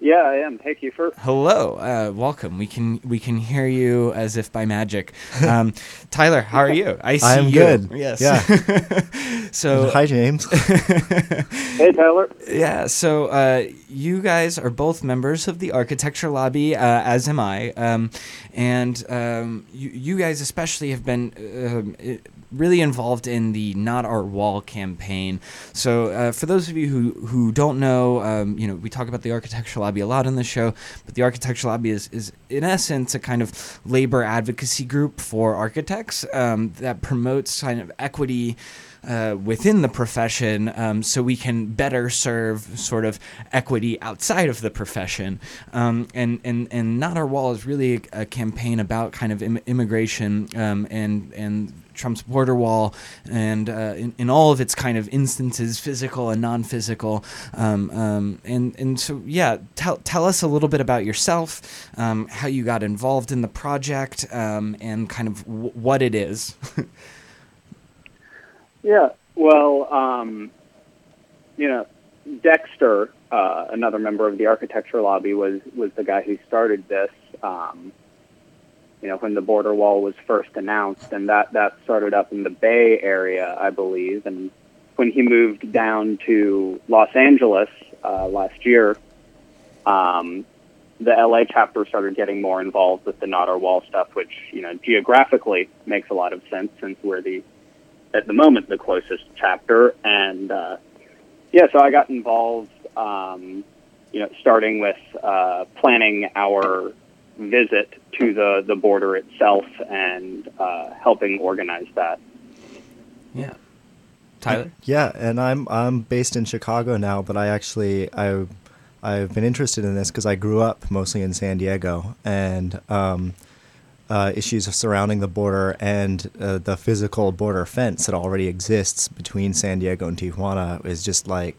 Yeah, I am. Hey, Keefer. Hello, uh, welcome. We can we can hear you as if by magic. Um, [laughs] Tyler, how are you? I see I am you. good. Yes. Yeah. [laughs] so Hi, James. [laughs] Hey, Tyler. yeah, so uh, you guys are both members of the architecture lobby, uh, as am I, um, and um, you, you guys especially have been um, i- really involved in the Not Our Wall campaign. So uh, for those of you who who don't know, um, you know we talk about the Architectural lobby a lot on the show, but the Architectural lobby is is in essence a kind of labor advocacy group for architects um, that promotes kind of equity uh, within the profession um, so we can better serve sort of equity outside of the profession. Um, and, and, and Not Our Wall is really a, a campaign about kind of Im- immigration um, and, and Trump's border wall and uh, in, in all of its kind of instances, physical and non physical. Um, um, and, and so, yeah, tell, tell us a little bit about yourself, um, how you got involved in the project, um, and kind of w- what it is. [laughs] Yeah. Well, um, you know, Dexter, uh, another member of the architecture lobby, was was the guy who started this. Um, you know, when the border wall was first announced, and that that started up in the Bay Area, I believe, and when he moved down to Los Angeles uh, last year, um, the LA chapter started getting more involved with the Not Our Wall stuff, which you know geographically makes a lot of sense since we're the at the moment the closest chapter, and uh, yeah, so I got involved. Um, you know, starting with uh, planning our visit to the, the border itself and uh, helping organize that. Yeah. Tyler? Yeah, and I'm I'm based in Chicago now, but I actually I I've been interested in this because I grew up mostly in San Diego, and um, uh, issues surrounding the border and uh, the physical border fence that already exists between San Diego and Tijuana is just like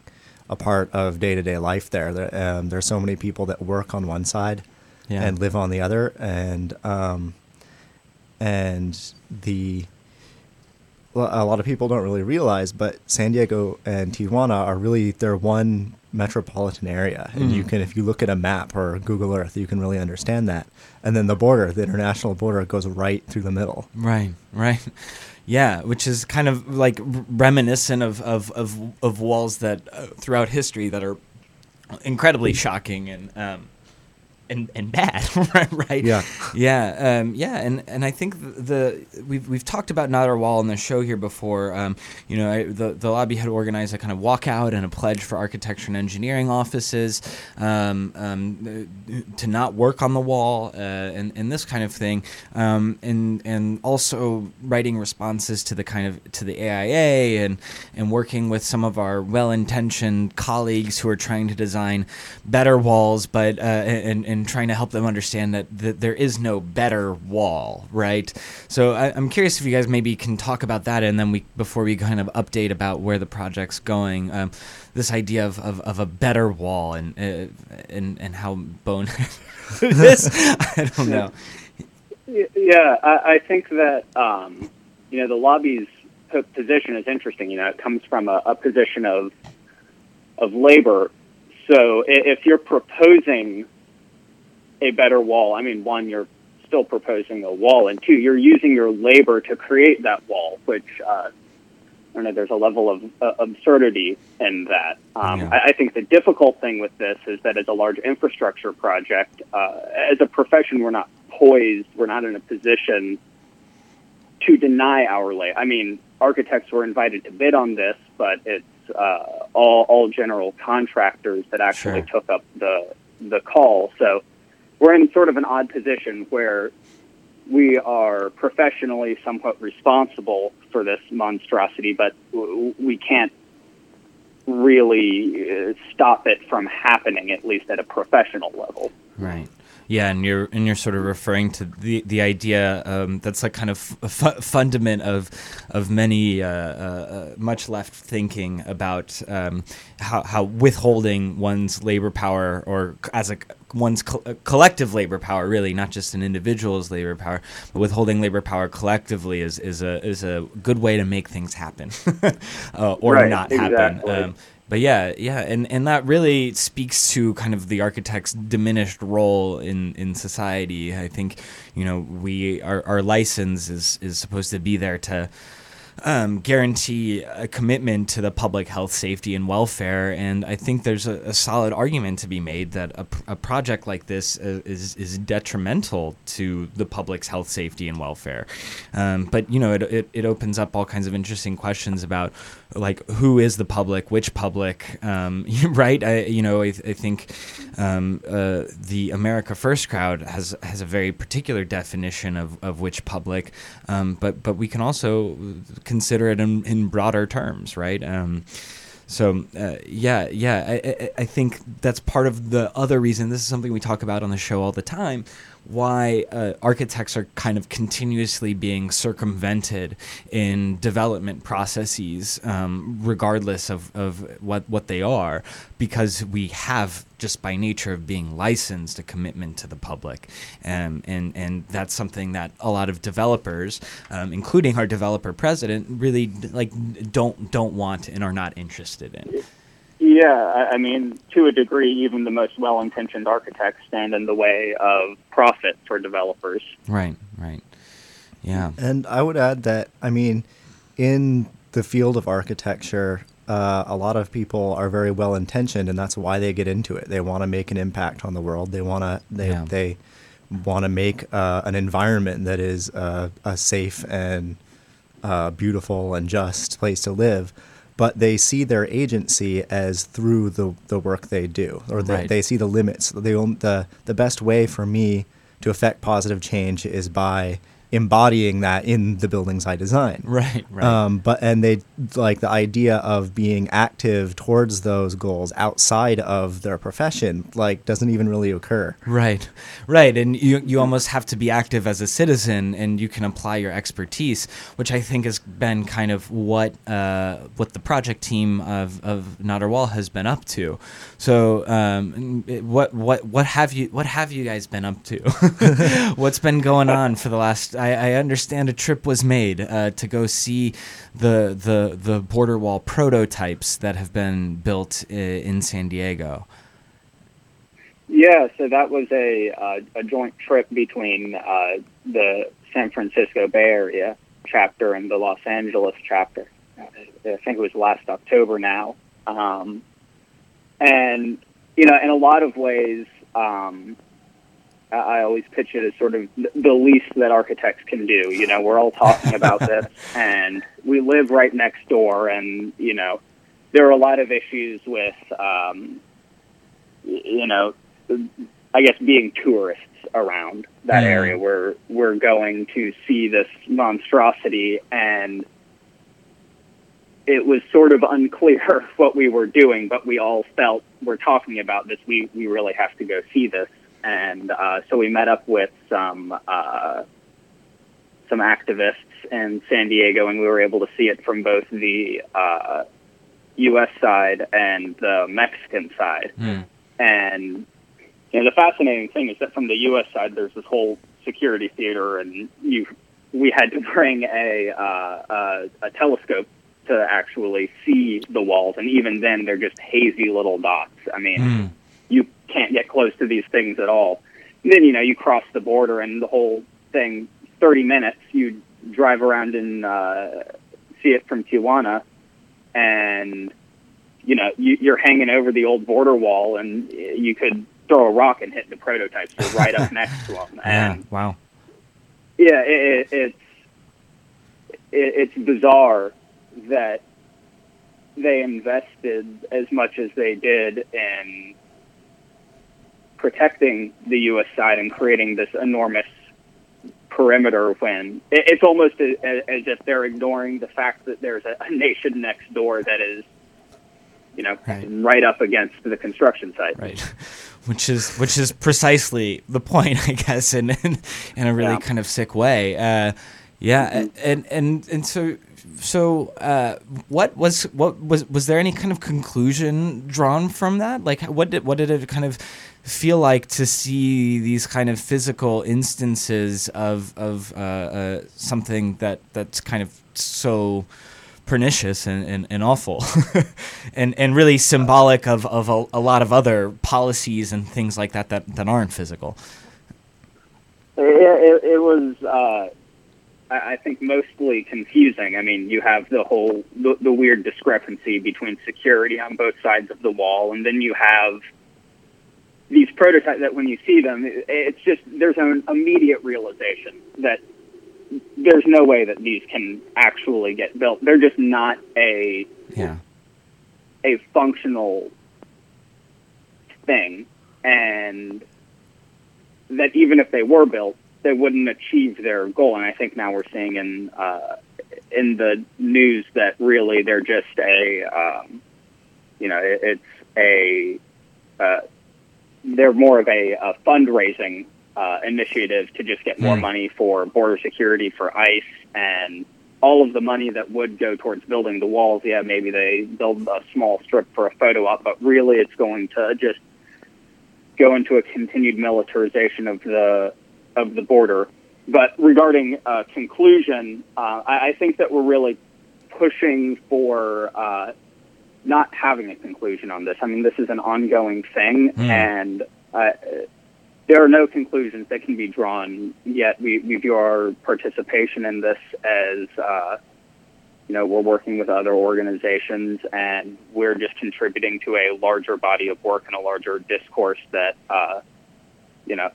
a part of day to day life there. There, um, there's so many people that work on one side Yeah. and live on the other, and um, and the a lot of people don't really realize, but San Diego and Tijuana are really they're one metropolitan area, and you Mm. can if you look at a map or Google Earth, you can really understand that. And then the border, the international border, goes right through the middle. Right, right. Yeah, which is kind of like reminiscent of, of, of, of walls that uh, throughout history that are incredibly shocking and um, and and bad, [laughs] right? Yeah. yeah, um, yeah, and and I think the, the we've we've talked about not our wall on the show here before. Um, you know, I, the the lobby had organized a kind of walkout and a pledge for architecture and engineering offices um, um, to not work on the wall uh, and and this kind of thing, um, and and also writing responses to the kind of to the AIA and and working with some of our well-intentioned colleagues who are trying to design better walls, but uh, and and trying to help them understand that, that there is no better wall, right? So I, I'm curious if you guys maybe can talk about that, and then we before we kind of update about where the project's going. Um, this idea of, of, of a better wall and uh, and and how bone [laughs] this I don't know. Yeah, I, I think that um, you know the lobby's position is interesting. You know, it comes from a, a position of of labor. So if you're proposing a better wall, I mean, one, you're still proposing a wall, and two, you're using your labor to create that wall, which uh, I don't know. There's a level of uh, absurdity in that. Um, Yeah. I, I think the difficult thing with this is that as a large infrastructure project, uh, as a profession, we're not poised. We're not in a position to deny our lay. I mean, architects were invited to bid on this, but it's uh, all all general contractors that actually Sure. took up the the call. So we're in sort of an odd position where we are professionally somewhat responsible for this monstrosity, but we can't really uh, stop it from happening, at least at a professional level. Right. Yeah, and you're and you're sort of referring to the the idea um, that's like kind of fu- fundament of of many uh, uh, uh, much left thinking about um, how how withholding one's labor power or as a one's co- uh, collective labor power really not just an individual's labor power but withholding labor power collectively is is a is a good way to make things happen [laughs] uh, or Right, not happen. exactly. Um, but yeah, yeah, and, and that really speaks to kind of the architect's diminished role in, in society. I think, you know, we our, our license is, is supposed to be there to um, guarantee a commitment to the public health, safety, and welfare. And I think there's a, a solid argument to be made that a, a project like this uh, is, is detrimental to the public's health, safety, and welfare. Um, but you know, it, it, it opens up all kinds of interesting questions about like who is the public, which public, um, [laughs] right? I, you know, I, I think um, uh, the America First crowd has has a very particular definition of, of which public, um, but but we can also consider it in, in broader terms, right? Um, so uh, yeah, yeah, I, I, I think that's part of the other reason. This is something we talk about on the show all the time, why uh, architects are kind of continuously being circumvented in development processes, um, regardless of, of what, what they are, because we have just by nature of being licensed a commitment to the public. Um, and and that's something that a lot of developers um, including our developer president really like don't don't want and are not interested in Yeah, I- I mean, to a degree, even the most well-intentioned architects stand in the way of profit for developers. right right yeah And I would add that, I mean, in the field of architecture, uh, a lot of people are very well intentioned, and that's why they get into it. They want to make an impact on the world. They want to they Yeah. they want to make uh, an environment that is uh, a safe and uh, beautiful and just place to live. But they see their agency as through the, the work they do, or they, Right. they see the limits. The, the the best way for me to affect positive change is by embodying that in the buildings I design. [laughs] right right Um, but and they like the idea of being active towards those goals outside of their profession like doesn't even really occur. Right, right, and you you almost have to be active as a citizen, and you can apply your expertise, which I think has been kind of what uh, what the project team of of Not Our Wall has been up to. So, um, what what what have you what have you guys been up to? [laughs] What's been going on for the last? I, I understand a trip was made uh, to go see the the the border wall prototypes that have been built in San Diego. Yeah, so that was a uh, a joint trip between uh, the San Francisco Bay Area chapter and the Los Angeles chapter. I think it was last October now, um, and you know, in a lot of ways, um, I always pitch it as sort of the least that architects can do. You know, we're all talking about [laughs] this, and we live right next door, and you know, there are a lot of issues with. Um, you know, I guess being tourists around that Mm. area. We're we're going to see this monstrosity, and it was sort of unclear [laughs] what we were doing, but we all felt we're talking about this. We we really have to go see this, and uh, so we met up with some. Uh, some activists in San Diego, and we were able to see it from both the uh, U.S. side and the Mexican side. And you know, the fascinating thing is that from the U.S. side, there's this whole security theater, and you we had to [laughs] bring a uh, a, a telescope to actually see the walls, and even then, they're just hazy little dots. I mean, you can't get close to these things at all. And then you know you cross the border, and the whole thing, thirty minutes, you drive around and uh, see it from Tijuana, and you know, you, you're hanging over the old border wall, and you could throw a rock and hit the prototypes. Right up [laughs] next to them, Yeah, wow. yeah, it, it, it's it, it's bizarre that they invested as much as they did in protecting the U.S. side and creating this enormous perimeter when it's almost as, if they're ignoring the fact that there's a, nation next door that is, you know, Right. right up against the construction site. right [laughs] which is which is precisely the point [laughs] i guess in in, in a really Yeah. kind of sick way uh yeah and and and so so uh what was what was was there any kind of conclusion drawn from that like what did what did it kind of feel like to see these kind of physical instances of of uh, uh something that that's kind of so pernicious and, and, and awful [laughs] and and really symbolic of, of a, a lot of other policies and things like that that, that aren't physical. It, it, it was, uh, I think, mostly confusing. I mean, you have the whole the, the weird discrepancy between security on both sides of the wall, and then you have these prototypes that when you see them, it's just there's an immediate realization that there's no way that these can actually get built. They're just not a Yeah. a functional thing, and that even if they were built, they wouldn't achieve their goal. And I think now we're seeing in uh, in the news that really they're just a um, you know it, it's a uh, they're more of a, a fundraising uh, initiative to just get more money for border security for ICE and all of the money that would go towards building the walls. Yeah, maybe they build a small strip for a photo op, but really it's going to just go into a continued militarization of the of the border. But regarding uh, conclusion, uh, I, I think that we're really pushing for uh, not having a conclusion on this. I mean, this is an ongoing thing, and uh, there are no conclusions that can be drawn yet. We, we view our participation in this as, uh, you know, we're working with other organizations, and we're just contributing to a larger body of work and a larger discourse that, uh, you know,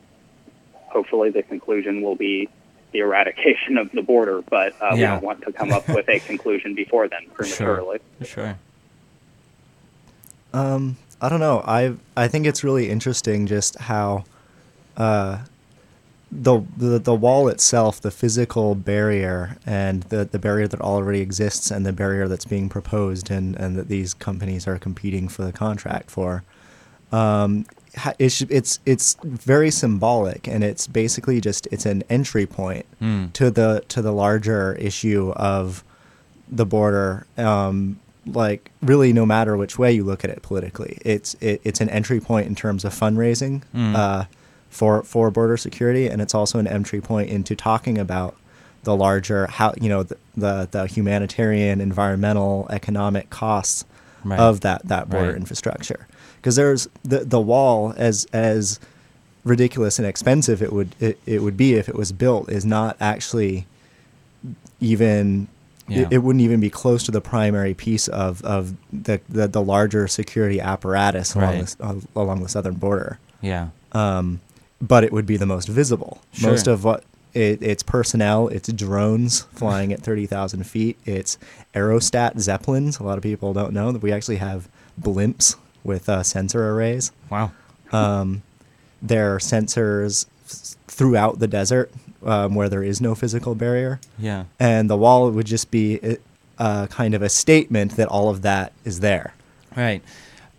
hopefully the conclusion will be the eradication of the border, but uh, we don't want to come up with a conclusion before then [laughs] prematurely. Sure. Um, I don't know. I I think it's really interesting just how uh, the, the the wall itself, the physical barrier, and the, the barrier that already exists, and the barrier that's being proposed, and, and that these companies are competing for the contract for. Um, it's it's it's very symbolic, and it's basically just it's an entry point to the to the larger issue of the border. Um, like really, no matter which way you look at it politically, it's it, it's an entry point in terms of fundraising uh, for for border security, and it's also an entry point into talking about the larger how you know the the, the humanitarian, environmental, economic costs Right. of that that border Right. infrastructure. Because there's the the wall as as ridiculous and expensive it would it, it would be if it was built is not actually even Yeah. it, it wouldn't even be close to the primary piece of, of the, the, the larger security apparatus along, Right. this, uh, along the southern border. Yeah. Um, but it would be the most visible. Sure. Most of what it, it's personnel, it's drones [laughs] flying at 30,000 feet, it's aerostat zeppelins. A lot of people don't know that we actually have blimps with uh, sensor arrays. Wow. Um, there are sensors throughout the desert um, where there is no physical barrier Yeah. and the wall would just be uh, kind of a statement that all of that is there. Right.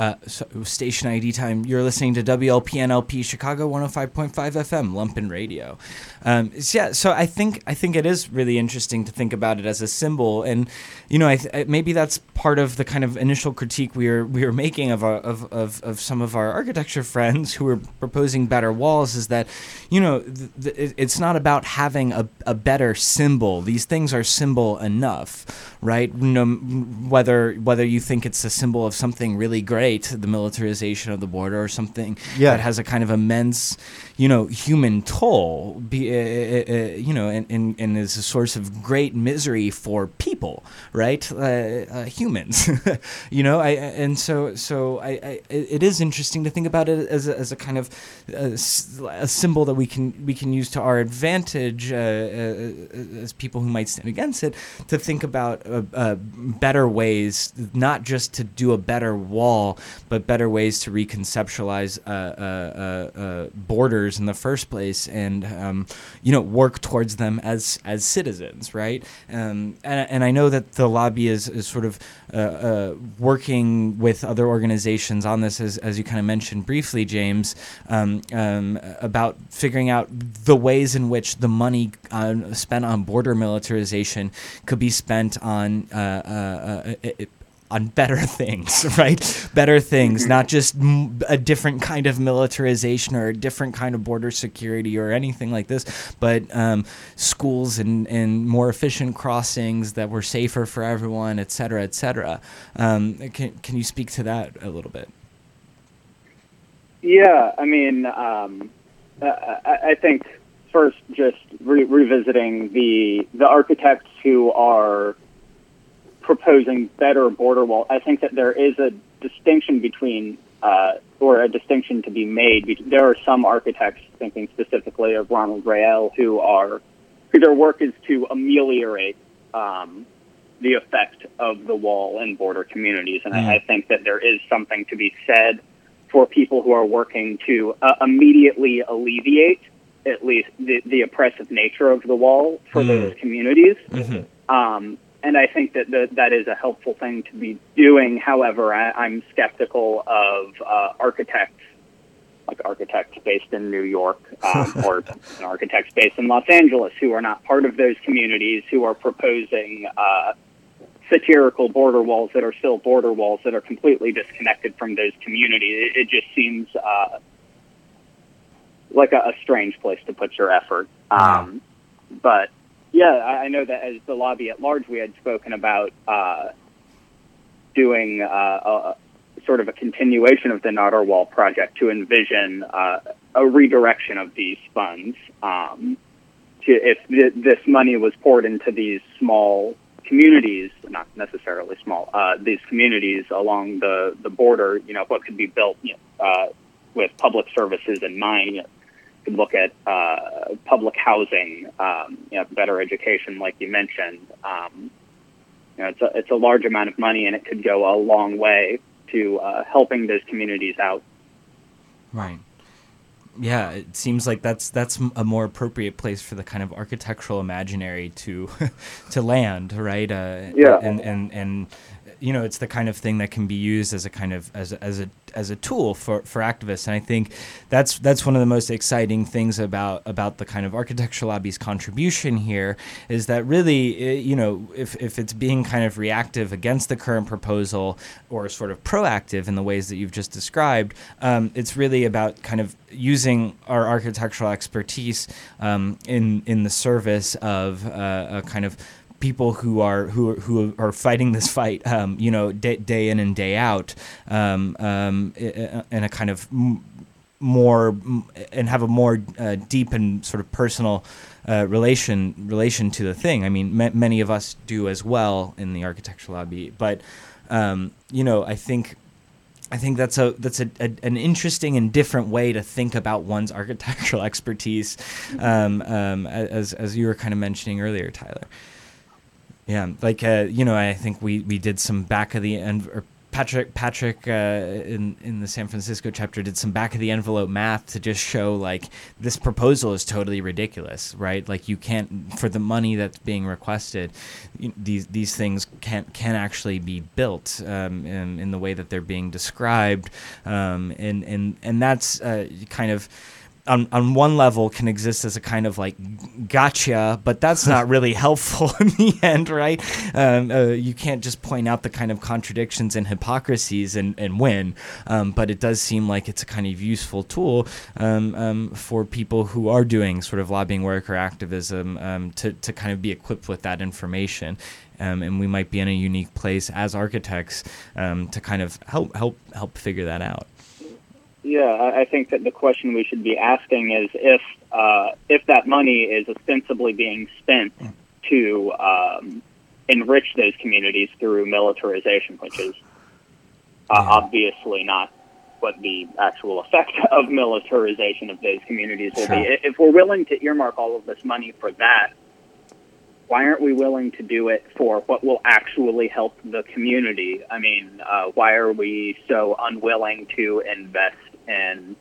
Uh, station ID time. You're listening to WLPNLP Chicago 105.5 FM Lumpen Radio. Um, yeah, so I think I think it is really interesting to think about it as a symbol, and you know, I th- maybe that's part of the kind of initial critique we were we were making of our, of, of of some of our architecture friends who were proposing better walls. Is that you know th- th- it's not about having a, a better symbol. These things are symbol enough, right? No, whether whether you think it's a symbol of something really great, the militarization of the border, or something Yeah. that has a kind of immense, you know, human toll, be, uh, uh, uh, you know, and, and, and is a source of great misery for people, right? Uh, uh, humans, [laughs] you know. I and so so I, I it is interesting to think about it as a, as a kind of uh, s- a symbol that we can we can use to our advantage uh, uh, as people who might stand against it to think about uh, uh, better ways, not just to do a better wall, but better ways to reconceptualize uh, uh, uh, uh, borders in the first place, and um, you know work towards them as as citizens, right? Um, and, and I know that the lobby is, is sort of uh, working with other organizations on this, as, as you kind of mentioned briefly, James, um, um, about figuring out the ways in which the money spent on border militarization could be spent on. Uh, uh, uh, on better [laughs] things, right? Better things, not just a different kind of militarization or a different kind of border security or anything like this, but um, schools and, and more efficient crossings that were safer for everyone, et cetera, et cetera. Um, can, can you speak to that a little bit? Yeah, I mean, um, I, I I think first just re- revisiting the the architects who are proposing better border wall. I think that there is a distinction between, uh, or a distinction to be made. There are some architects, thinking specifically of Ronald Rael, who are who their work is to ameliorate um, the effect of the wall in border communities, and I, I think that there is something to be said for people who are working to uh, immediately alleviate at least the, the oppressive nature of the wall for those communities. Um, and I think that the, that is a helpful thing to be doing. However, I, I'm skeptical of uh, architects like architects based in New York um, [laughs] or architects based in Los Angeles who are not part of those communities who are proposing uh, satirical border walls that are still border walls that are completely disconnected from those communities. It, it just seems uh, like a, a, strange place to put your effort. Um, but yeah, I, know that as the lobby at large, we had spoken about uh, doing uh, a, sort of a continuation of the Not Our Wall project to envision uh, a redirection of these funds. Um, to, if th- this money was poured into these small communities, not necessarily small, uh, these communities along the, the border, you know, what could be built you know, uh, with public services in mind. Could look at uh, public housing, um, you know, better education, like you mentioned. Um, you know, it's a it's a large amount of money, and it could go a long way to uh, helping those communities out. Right. Yeah, it seems like that's that's a more appropriate place for the kind of architectural imaginary to [laughs] to land, right? Uh, yeah. And and and you know, it's the kind of thing that can be used as a kind of as a, as a as a tool for, for activists. And I think that's that's one of the most exciting things about about the kind of architecture lobby's contribution here is that really, you know, if, if it's being kind of reactive against the current proposal or sort of proactive in the ways that you've just described, um, it's really about kind of using our architectural expertise um, in in the service of uh, a kind of people who are who who are fighting this fight, um, you know, day, day, in and day out, um, um, in a kind of more and have a more uh, deep and sort of personal uh, relation relation to the thing. I mean, many of us do as well in the architecture lobby, but um, you know, I think. I think that's a that's a, a, an interesting and different way to think about one's [laughs] architectural expertise, um, um, as as you were kind of mentioning earlier, Tyler. Yeah, like uh, you know, I think we, we did some back of the end. Or Patrick Patrick uh, in in the San Francisco chapter did some back of the envelope math to just show like this proposal is totally ridiculous, right? Like you can't for the money that's being requested, these these things can't can actually be built um, in in the way that they're being described, um, and and and that's uh, kind of on, on one level can exist as a kind of like gotcha, but that's not [laughs] really helpful [laughs] in the end, right? Um, uh, you can't just point out the kind of contradictions and hypocrisies and, and win, um, but it does seem like it's a kind of useful tool um, um for people who are doing sort of lobbying work or activism um, to, to kind of be equipped with that information. Um, and we might be in a unique place as architects to kind of help help help figure that out. Yeah, I think that the question we should be asking is if uh, if that money is ostensibly being spent to um, enrich those communities through militarization, which is uh, yeah. obviously not what the actual effect [laughs] of militarization of those communities will sure. be. If we're willing to earmark all of this money for that, why aren't we willing to do it for what will actually help the community? I mean, uh, why are we so unwilling to invest and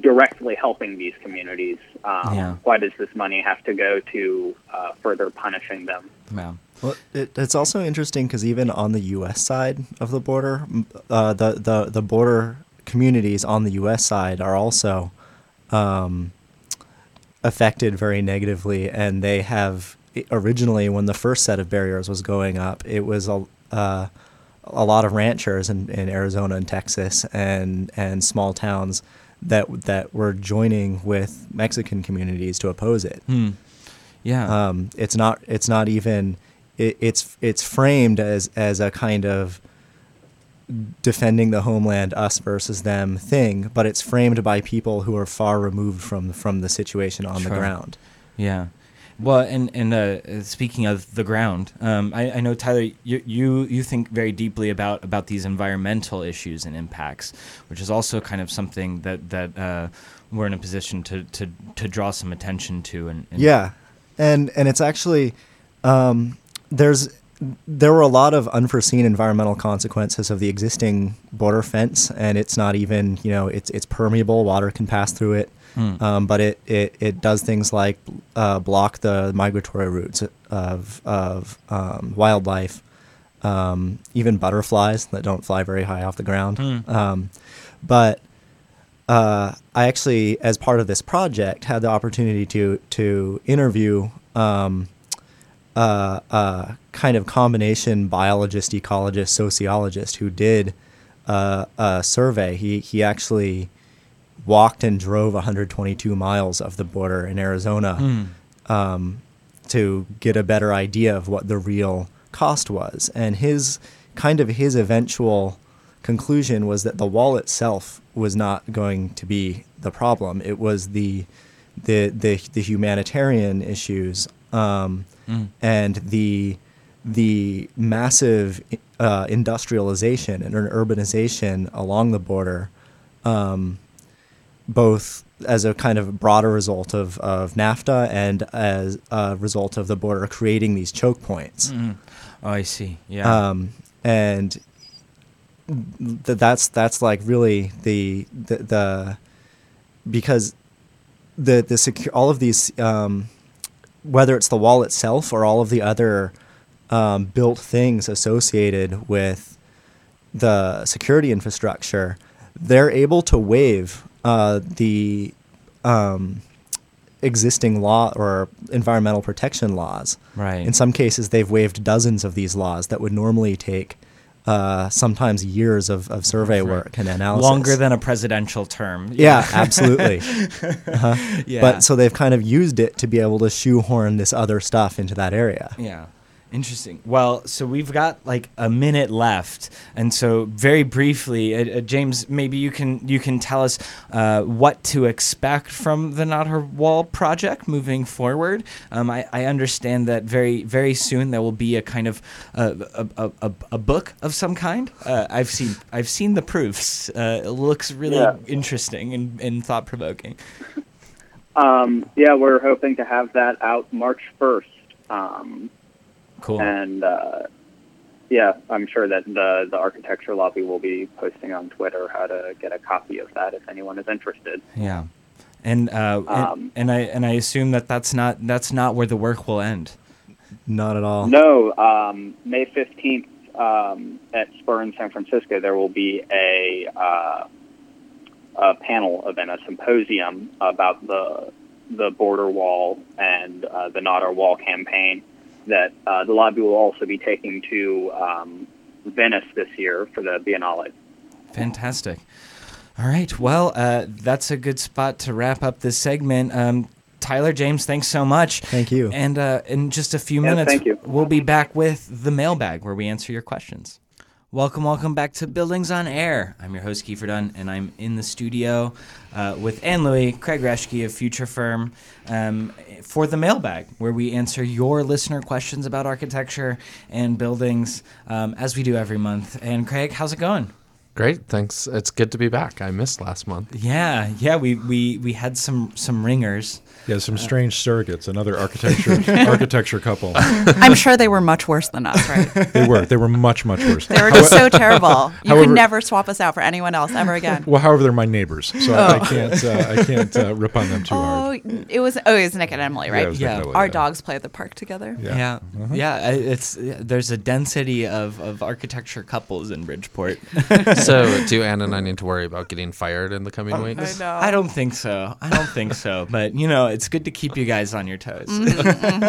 directly helping these communities. Um, yeah. Why does this money have to go to uh, further punishing them? Yeah. Well, it, it's also interesting because even on the U.S. side of the border, uh, the, the the border communities on the U.S. side are also um, affected very negatively, and they have originally when the first set of barriers was going up, it was a uh, a lot of ranchers in, in Arizona and Texas and and small towns that that were joining with Mexican communities to oppose it. Hmm. Yeah, um, it's not it's not even it, it's it's framed as as a kind of defending the homeland us versus them thing, but it's framed by people who are far removed from from the situation on sure. the ground. Yeah. Well, and and uh, speaking of the ground, um, I, I, know Tyler, you, you you think very deeply about about these environmental issues and impacts, which is also kind of something that that uh, we're in a position to, to to draw some attention to. And, and yeah, and and it's actually um, there's there were a lot of unforeseen environmental consequences of the existing border fence, and it's not even you know it's it's permeable. Water can pass through it. Mm. Um, but it, it, it does things like uh, block the migratory routes of, of um, wildlife, um, even butterflies that don't fly very high off the ground. Mm. but uh, I actually, as part of this project, had the opportunity to to interview um, uh, a kind of combination biologist, ecologist, sociologist who did uh, a survey. He he actually walked and drove 122 miles of the border in Arizona um, to get a better idea of what the real cost was. And his kind of his eventual conclusion was that the wall itself was not going to be the problem. It was the the the, the humanitarian issues um, and the the massive uh, industrialization and urbanization along the border um, both as a kind of broader result of, of NAFTA and as a result of the border creating these choke points. Oh, I see. Yeah. Um, and th- that's that's like really the the, the because the the secu- all of these um, whether it's the wall itself or all of the other um, built things associated with the security infrastructure, they're able to waive uh, the um, existing law or environmental protection laws. Right. In some cases, they've waived dozens of these laws that would normally take uh, sometimes years of, of survey work and analysis. Longer than a presidential term. Yeah, [laughs] absolutely. uh-huh. [laughs] Yeah. But so they've kind of used it to be able to shoehorn this other stuff into that area. Yeah. Interesting. Well, so we've got like a minute left, and so very briefly, uh, uh, James, maybe you can you can tell us uh, what to expect from the Not Our Wall project moving forward. Um, I, I understand that very very soon there will be a kind of uh, a, a, a, a book of some kind. Uh, I've seen I've seen the proofs. Uh, it looks really Yeah. interesting and, and thought provoking. Um, yeah, we're hoping to have that out March 1st. Um, Cool. and uh, yeah, I'm sure that the the architecture lobby will be posting on Twitter how to get a copy of that if anyone is interested. Yeah, and uh, and, Um, and I and I assume that that's not that's not where the work will end. Not at all. No, um, May 15th um, at Spur in San Francisco, there will be a, uh, a panel event, a symposium about the the border wall and uh, the Not Our Wall campaign that uh, the lobby will also be taking to um, Venice this year for the Biennale. Fantastic. All right. Well, uh, that's a good spot to wrap up this segment. Um, Tyler James, thanks so much. Thank you. And uh, in just a few Yeah, minutes, thank you. we'll be back with the mailbag where we answer your questions. Welcome, welcome back to Buildings on Air. I'm your host, Keefer Dunn, and I'm in the studio uh, with Ann Lui, Craig Reschke of Future Firm um, for the mailbag, where we answer your listener questions about architecture and buildings um, as we do every month. And Craig, how's it going? Great, thanks. It's good to be back. I missed last month. Yeah, yeah, we, we, we had some some ringers. Yeah, some strange surrogates, another architecture [laughs] architecture couple. I'm sure they were much worse than us, right? [laughs] They were. They were much, much worse. They were just so terrible. [laughs] You however- could never swap us out for anyone else ever again. Well, however, they're my neighbors, so I, I can't. Uh, I can't uh, rip on them too Oh, hard. it was oh, it was Nick and Emily, right? it was Yeah. definitely, Our yeah. dogs play at the park together. Yeah. Yeah, yeah, it's there's a density of, of architecture couples in Bridgeport. So, do Anna and I need to worry about getting fired in the coming oh, weeks? know. I don't think so. I don't think so. But you know, it's good to keep you guys on your toes. Mm-hmm,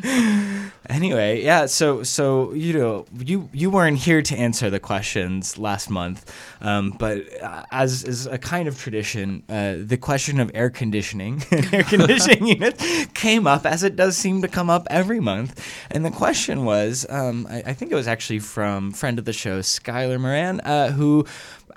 mm-hmm. [laughs] anyway, yeah. So so you know you you weren't here to answer the questions last month, um, but uh, as is a kind of tradition, uh, the question of air conditioning, [laughs] air conditioning [laughs] units, came up as it does seem to come up every month. And the question was, um, I, I think it was actually from friend of the show, Skylar Moran, uh, who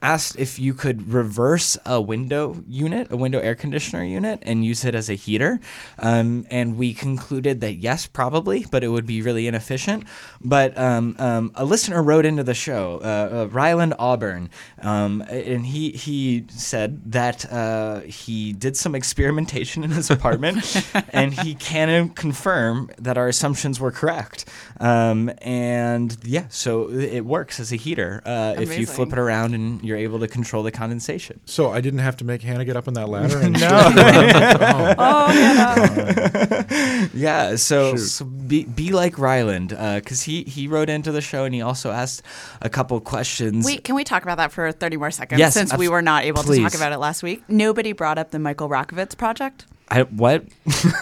asked if you could reverse a window unit, a window air conditioner unit, and use it as a heater. Um, and we concluded that yes, probably, but it would be really inefficient. But um, um, a listener wrote into the show, uh, uh, Ryland Auburn, um, and he he said that uh, he did some experimentation in his apartment, [laughs] and he can confirm that our assumptions were correct. Um, and yeah, so it works as a heater uh, if you flip it around your you're able to control the condensation. So I didn't have to make Hannah get up on that ladder. And [laughs] [laughs] oh. Oh. Oh, [laughs] Yeah, so, so be, be like Ryland, uh, because he, he wrote into the show and he also asked a couple questions. Wait, can we talk about that for 30 more seconds Yes, since we were not able to talk about it last week? Nobody brought up the Michael Rakowitz project. I, what?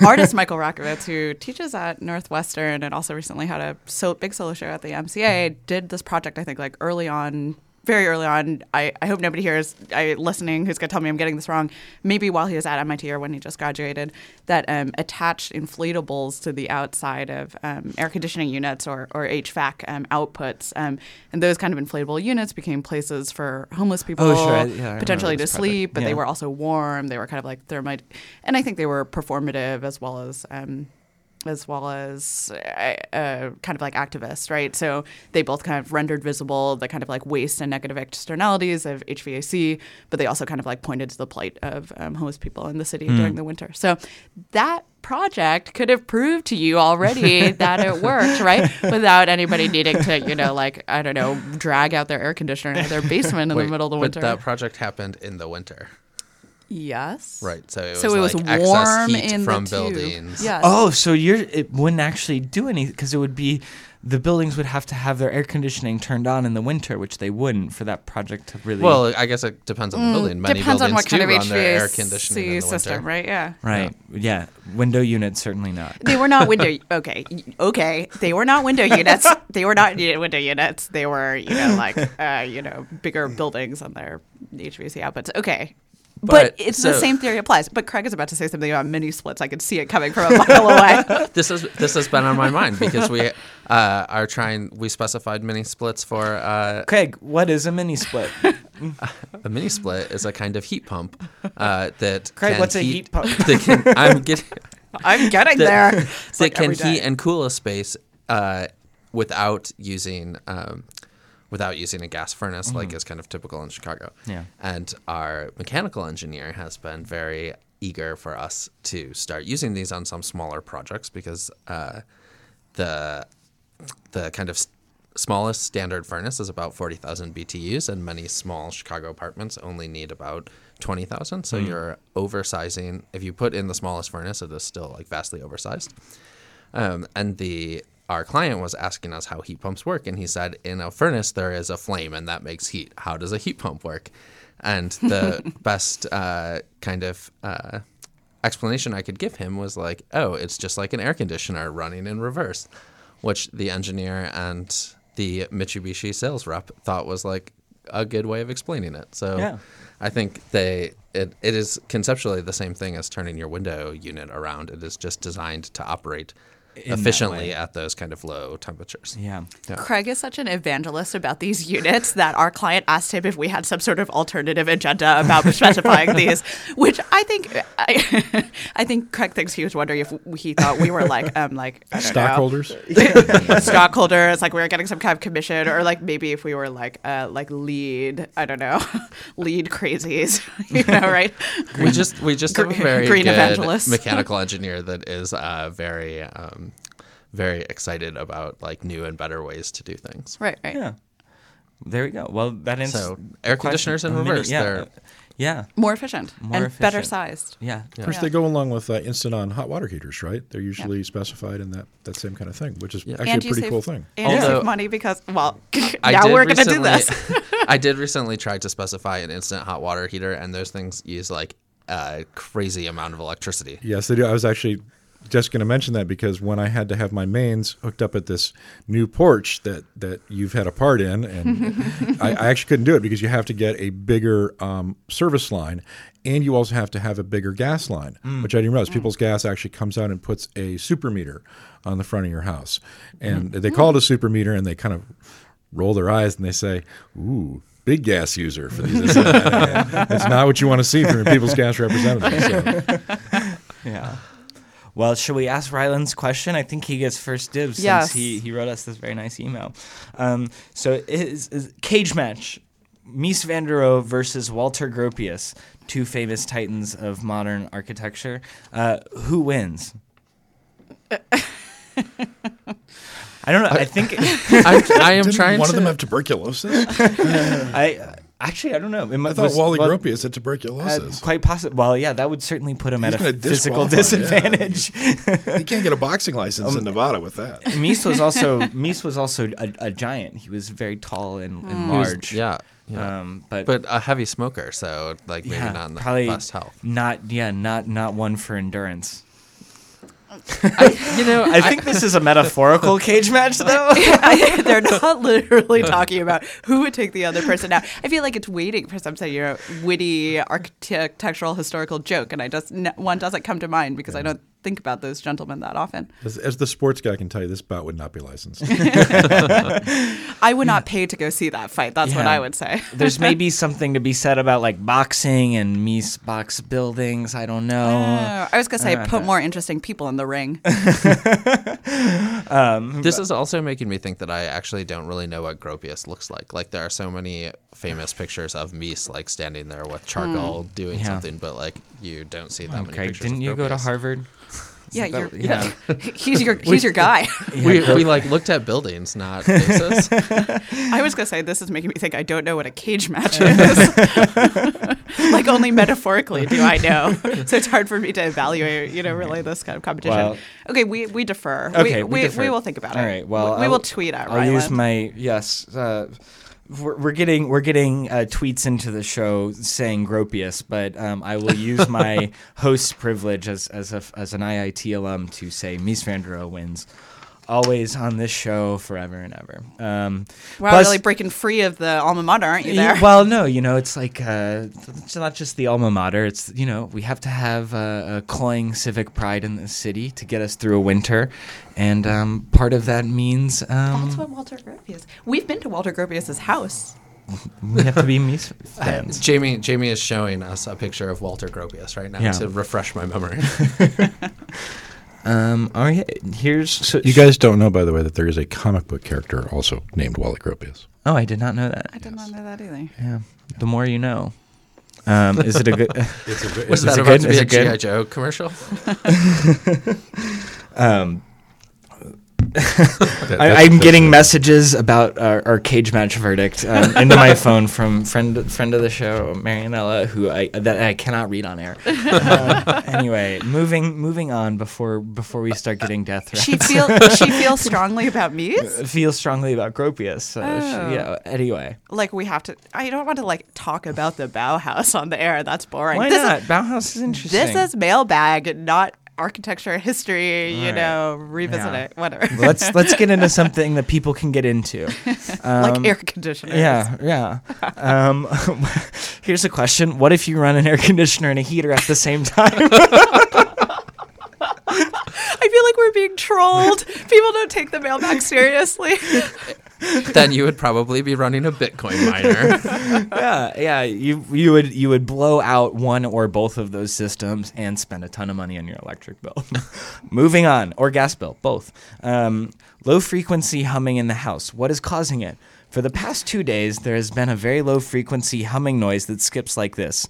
Artist Michael Rakowitz, who teaches at Northwestern and also recently had a so big solo show at the MCA, did this project, I think, like early on, very early on. I, I hope nobody here is I, listening who's going to tell me I'm getting this wrong. Maybe while he was at MIT or when he just graduated, that um, attached inflatables to the outside of um, air conditioning units or, or HVAC um, outputs. Um, and those kind of inflatable units became places for homeless people Oh, sure. Yeah, potentially to sleep, but Yeah. they were also warm. They were kind of like thermite, and I think they were performative as well as um, as well as uh, uh, kind of like activists, right? So they both kind of rendered visible the kind of like waste and negative externalities of HVAC, but they also kind of like pointed to the plight of um, homeless people in the city Hmm. during the winter. So that project could have proved to you already [laughs] that it worked, right? Without anybody needing to, you know, like I don't know, drag out their air conditioner in their basement in Wait, the middle of the but winter. that project happened in the winter, Yes. right? So it was So it was like warm excess heat in from the buildings. Yes. Oh, so you're it wouldn't actually do anything because it would be the buildings would have to have their air conditioning turned on in the winter, which they wouldn't for that project to really. Well, I guess it depends on the building. Many Mm, Depends on what kind of run their air HVAC conditioning system, right? Yeah. right, yeah. window units certainly not. They were not window. [laughs] Okay, okay. They were not window units. They were not window units. They were, you know, like, uh, you know, bigger buildings on their HVAC outputs. Okay. But, But, it's the same theory applies. But Craig is about to say something about mini splits. I could see it coming from a mile away. [laughs] [laughs] this is this has been on my mind because we uh, are trying. We specified mini splits for uh, Craig, what is a mini split? [laughs] a mini split is a kind of heat pump uh, that Craig, can what's a heat pump? that can, I'm getting I'm getting that, there. It's that like can heat and cool a space uh, without using um, without using a gas furnace, like is kind of typical in Chicago. Mm-hmm. Yeah. And our mechanical engineer has been very eager for us to start using these on some smaller projects because uh, the the kind of smallest standard furnace is about 40,000 BTUs, and many small Chicago apartments only need about 20,000. So you're oversizing. If you put in the smallest furnace, it is still like vastly oversized. Um, and the our client was asking us how heat pumps work, and he said, in a furnace there is a flame, and that makes heat. How does a heat pump work? And the [laughs] best uh, kind of uh, explanation I could give him was like, oh, it's just like an air conditioner running in reverse, which the engineer and the Mitsubishi sales rep thought was like a good way of explaining it. So Yeah. I think they it, it is conceptually the same thing as turning your window unit around. It is just designed to operate efficiently at those kind of low temperatures. Yeah. Craig is such an evangelist about these units that our client asked him if we had some sort of alternative agenda about specifying [laughs] these, which I think I, [laughs] I think Craig thinks he was wondering if he thought we were like um like I don't know, Stockholders? [laughs] stockholders, like we were getting some kind of commission, or like maybe if we were like uh like lead, I don't know, lead crazies, you know, right? We just we just have a Green- very green good evangelists. mechanical engineer that is uh, very um, very excited about like new and better ways to do things. Right, right. Yeah. There we go. Well, that answers So, air the question. conditioners in A mini- reverse, Yeah. they're- yeah. More efficient More and better sized. Yeah. Of course, they go along with uh, instant-on hot water heaters, right? They're usually specified in that, that same kind of thing, which is actually and a you pretty save, cool thing. And you save money because well, [laughs] I now we're gonna do this. [laughs] I did recently try to specify an instant hot water heater, and those things use like a crazy amount of electricity. Yes, they do. I was actually just going to mention that because when I had to have my mains hooked up at this new porch that that you've had a part in, and [laughs] I, I actually couldn't do it because you have to get a bigger um, service line, and you also have to have a bigger gas line, mm. which I didn't realize. Mm. People's Gas actually comes out and puts a super meter on the front of your house, and mm. they call it a super meter, and they kind of roll their eyes and they say, "Ooh." Big gas user for these. That's not what you want to see from your People's Gas representative. So. [laughs] Yeah. Well, should we ask Ryland's question? I think he gets first dibs Yes. since he, he wrote us this very nice email. Um, so, is, is cage match Mies van der Rohe versus Walter Gropius, two famous titans of modern architecture. Uh, who wins? [laughs] I don't know. I think [laughs] I'm, I am trying one to. of them have tuberculosis? [laughs] I Actually, I don't know. It I might- thought was- Wally well, Grumpy had uh, tuberculosis. quite possible. Well, yeah, that would certainly put him He's at a physical disqualify, yeah. disadvantage. [laughs] he can't get a boxing license in Nevada with that. [laughs] Mies was also [laughs] Mies was also a, a giant. He was very tall and, and He was- large. yeah, yeah. Um, but but a heavy smoker, so like maybe yeah, not in the best health. not. Yeah, not not one for endurance. [laughs] You know, I think this is a metaphorical cage match, [laughs] though. They're [laughs] not literally talking about who would take the other person out. I feel like it's waiting for some you know, witty architectural historical joke, and I just one doesn't come to mind because I don't think about those gentlemen that often. As, as the sports guy can tell you, this bout would not be licensed. [laughs] [laughs] I would not pay to go see that fight. That's what I would say. [laughs] There's maybe something to be said about like boxing and Mies box buildings. I don't know. Oh, I was gonna say Uh, put more interesting people in the ring. This is also making me think that I actually don't really know what Gropius looks like. Like there are so many famous pictures of Mies like standing there with charcoal doing Yeah. something, but like you don't see that many Craig, pictures. didn't of you go to Harvard? Yeah, that- you're, yeah. [laughs] he's your he's your guy. [laughs] We, we like looked at buildings, not faces. [laughs] I was gonna say this is making me think I don't know what a cage match is. like only metaphorically do I know. So it's hard for me to evaluate, you know, really this kind of competition. Well- okay, we, we defer. Okay, we, we we, defer. we will think about it. All right. Well, we, we I'll- will tweet at I'll Ryland. use my yes. Uh, we're, we're getting we're getting uh, tweets into the show saying Gropius, but um, I will use my [laughs] host privilege as as a, as an IIT alum to say Mies van der Rohe wins. Always on this show, forever and ever. Um, wow, plus- really breaking free of the alma mater, aren't you there? Well, no, you know, it's like uh, it's not just the alma mater. It's you know, we have to have uh, a cloying civic pride in the city to get us through a winter, and um, part of that means um, That's what Walter Gropius. We've been to Walter Gropius's house. [laughs] we have to be [laughs] Mies fans. Jamie Jamie is showing us a picture of Walter Gropius right now Yeah. to refresh my memory. [laughs] Um, all right, here's so, you guys don't know, by the way, that there is a comic book character also named Wally Gropius. Oh, I did not know that. I did not know that either. Yeah, the more you know. Um, is it a good? [laughs] It's a, [laughs] Was Is that it about good? to be Is a it good? GI Joe commercial? [laughs] um, [laughs] I, I'm getting messages about our, our cage match verdict um, [laughs] into my phone from friend friend of the show Marianella, who I that I cannot read on air. Uh, anyway, moving moving on before before we start getting death threats. She feel she feels strongly about me. [laughs] feels strongly about Gropius. So Oh. she, yeah. Anyway, Like we have to. I don't want to like talk about the Bauhaus on the air. That's boring. why this not? Is, Bauhaus is interesting. this is mailbag, not architecture history. You right. know, revisit Yeah. it. Whatever. let's let's get into [laughs] something that people can get into. [laughs] like Um, air conditioners. Yeah, yeah. Um, [laughs] here's a question: What if you run an air conditioner and a heater at the same time? I feel like we're being trolled. People don't take the mailbag seriously. [laughs] then you would probably be running a Bitcoin miner. [laughs] yeah, yeah. You you would you would blow out one or both of those systems and spend a ton of money on your electric bill. [laughs] Moving on, or gas bill, both. Um, low frequency humming in the house. What is causing it? For the past two days, there has been a very low frequency humming noise that skips like this.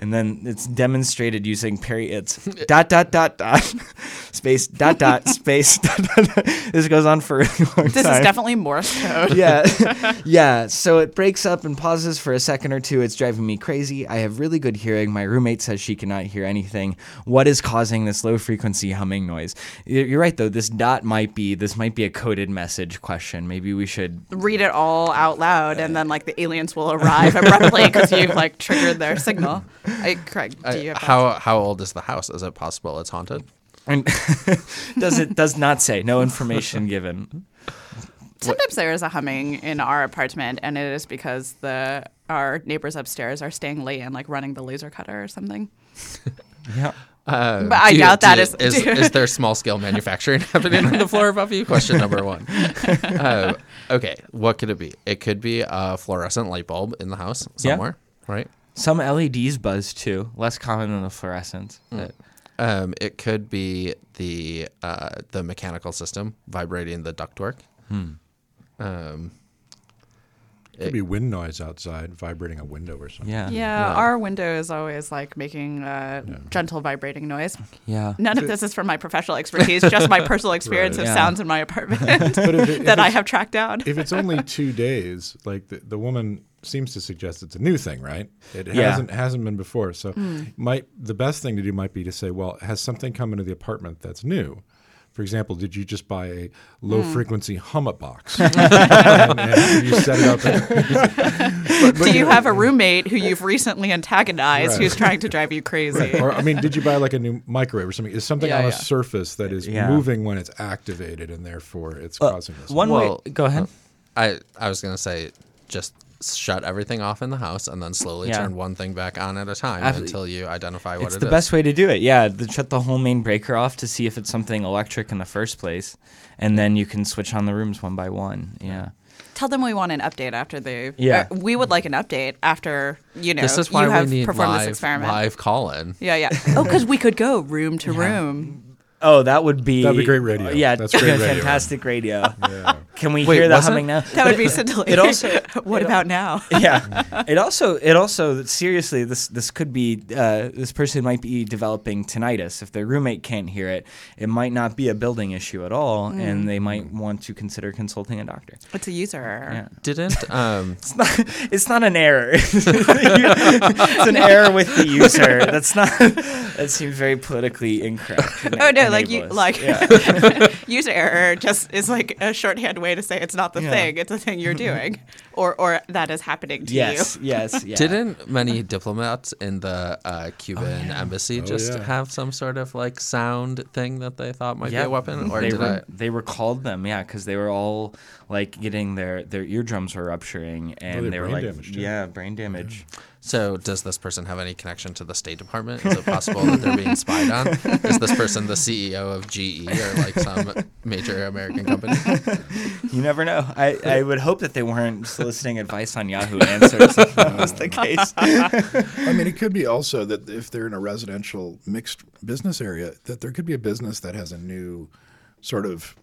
And then it's demonstrated using Perry it's dot dot dot dot [laughs] space dot dot [laughs] space dot, dot, dot. This goes on for a [laughs] long This time. is definitely Morse code. yeah. Yeah so it breaks up and pauses for a second or two. It's driving me crazy. I have really good hearing. My roommate says she cannot hear anything. What is causing this low frequency humming noise? You're right though. This dot might be this might be a coded message question. Maybe we should Read it all out loud, and then like the aliens will arrive abruptly because you've like triggered their signal. I, Craig, do you have how how old is the house? Is it possible it's haunted? and [laughs] does it does not say no information given Sometimes there is a humming in our apartment, and it is because the our neighbors upstairs are staying late and like running the laser cutter or something. yeah Uh, But I do doubt do that you- is- is [laughs] is there small scale manufacturing [laughs] happening on the floor above you? Question number one. Uh, okay, what could it be? It could be a fluorescent light bulb in the house Yeah. somewhere, right? Some leds buzz too less common than the fluorescent but Um, it could be the uh, the mechanical system vibrating the ductwork. Um, It could be wind noise outside, vibrating a window or something. yeah Yeah, our window is always like making a gentle vibrating noise. yeah None of this is from my professional expertise, just my personal experience of Yeah. sounds in my apartment it, [laughs] that I have tracked down. if it's only two days, like the, the woman seems to suggest it's a new thing, right? It Yeah. hasn't hasn't been before. So hmm. might the best thing to do might be to say, well, has something come into the apartment that's new? For example, did you just buy a low hmm. frequency hum up box? [laughs] and, and you set it up. and- [laughs] Do you have a roommate who you've recently antagonized Right. who's trying to drive you crazy? or I mean, did you buy like a new microwave or something? Is something Yeah, on a surface that is Yeah. moving when it's activated, and therefore it's uh, causing this? One Well, way. Go ahead. Uh, I I was gonna say just shut everything off in the house and then slowly Yeah. turn one thing back on at a time Ab- until you identify what it's it the is. best way to do it. Yeah, the, shut the whole main breaker off to see if it's something electric in the first place, and then you can switch on the rooms one by one. Yeah. Tell them we want an update after they. Yeah. uh, we would like an update after you know. This is why you have we need performed live, this experiment. live call in. Yeah, yeah. Oh, because we could go room to room. Oh, that would be That'd be great radio. Yeah, That's great [laughs] radio. fantastic radio. [laughs] Yeah. Can we Wait, hear the wasn't- humming now? That would be scintillating. It also [laughs] what about now? yeah. It also it also seriously this this could be uh, this person might be developing tinnitus if their roommate can't hear it. It might not be a building issue at all, and they might want to consider consulting a doctor. It's a user error. Yeah. Didn't um It's not, it's not an error. it's an error with the user. That's not. That seems very politically incorrect. Oh no, like you us. like Yeah. [laughs] user error just is like a shorthand way to say it's not the Yeah. thing, it's the thing you're doing. [laughs] or or that is happening to you. yes, you. [laughs] yes, yeah. didn't many diplomats in the uh, Cuban embassy Oh, just yeah. have some sort of like sound thing that they thought might yeah, be a weapon? Or they did re- I they recalled them, yeah, because they were all like getting their their eardrums were rupturing, and had they were like, damage, yeah, brain damage. So, does this person have any connection to the State Department? Is it possible that they're being spied on? Is this person the CEO of GE or like some major American company? [laughs] You never know. I, I [laughs] would hope that they weren't soliciting advice on Yahoo Answers if that was the case. [laughs] I mean, it could be also that if they're in a residential mixed business area, that there could be a business that has a new sort of.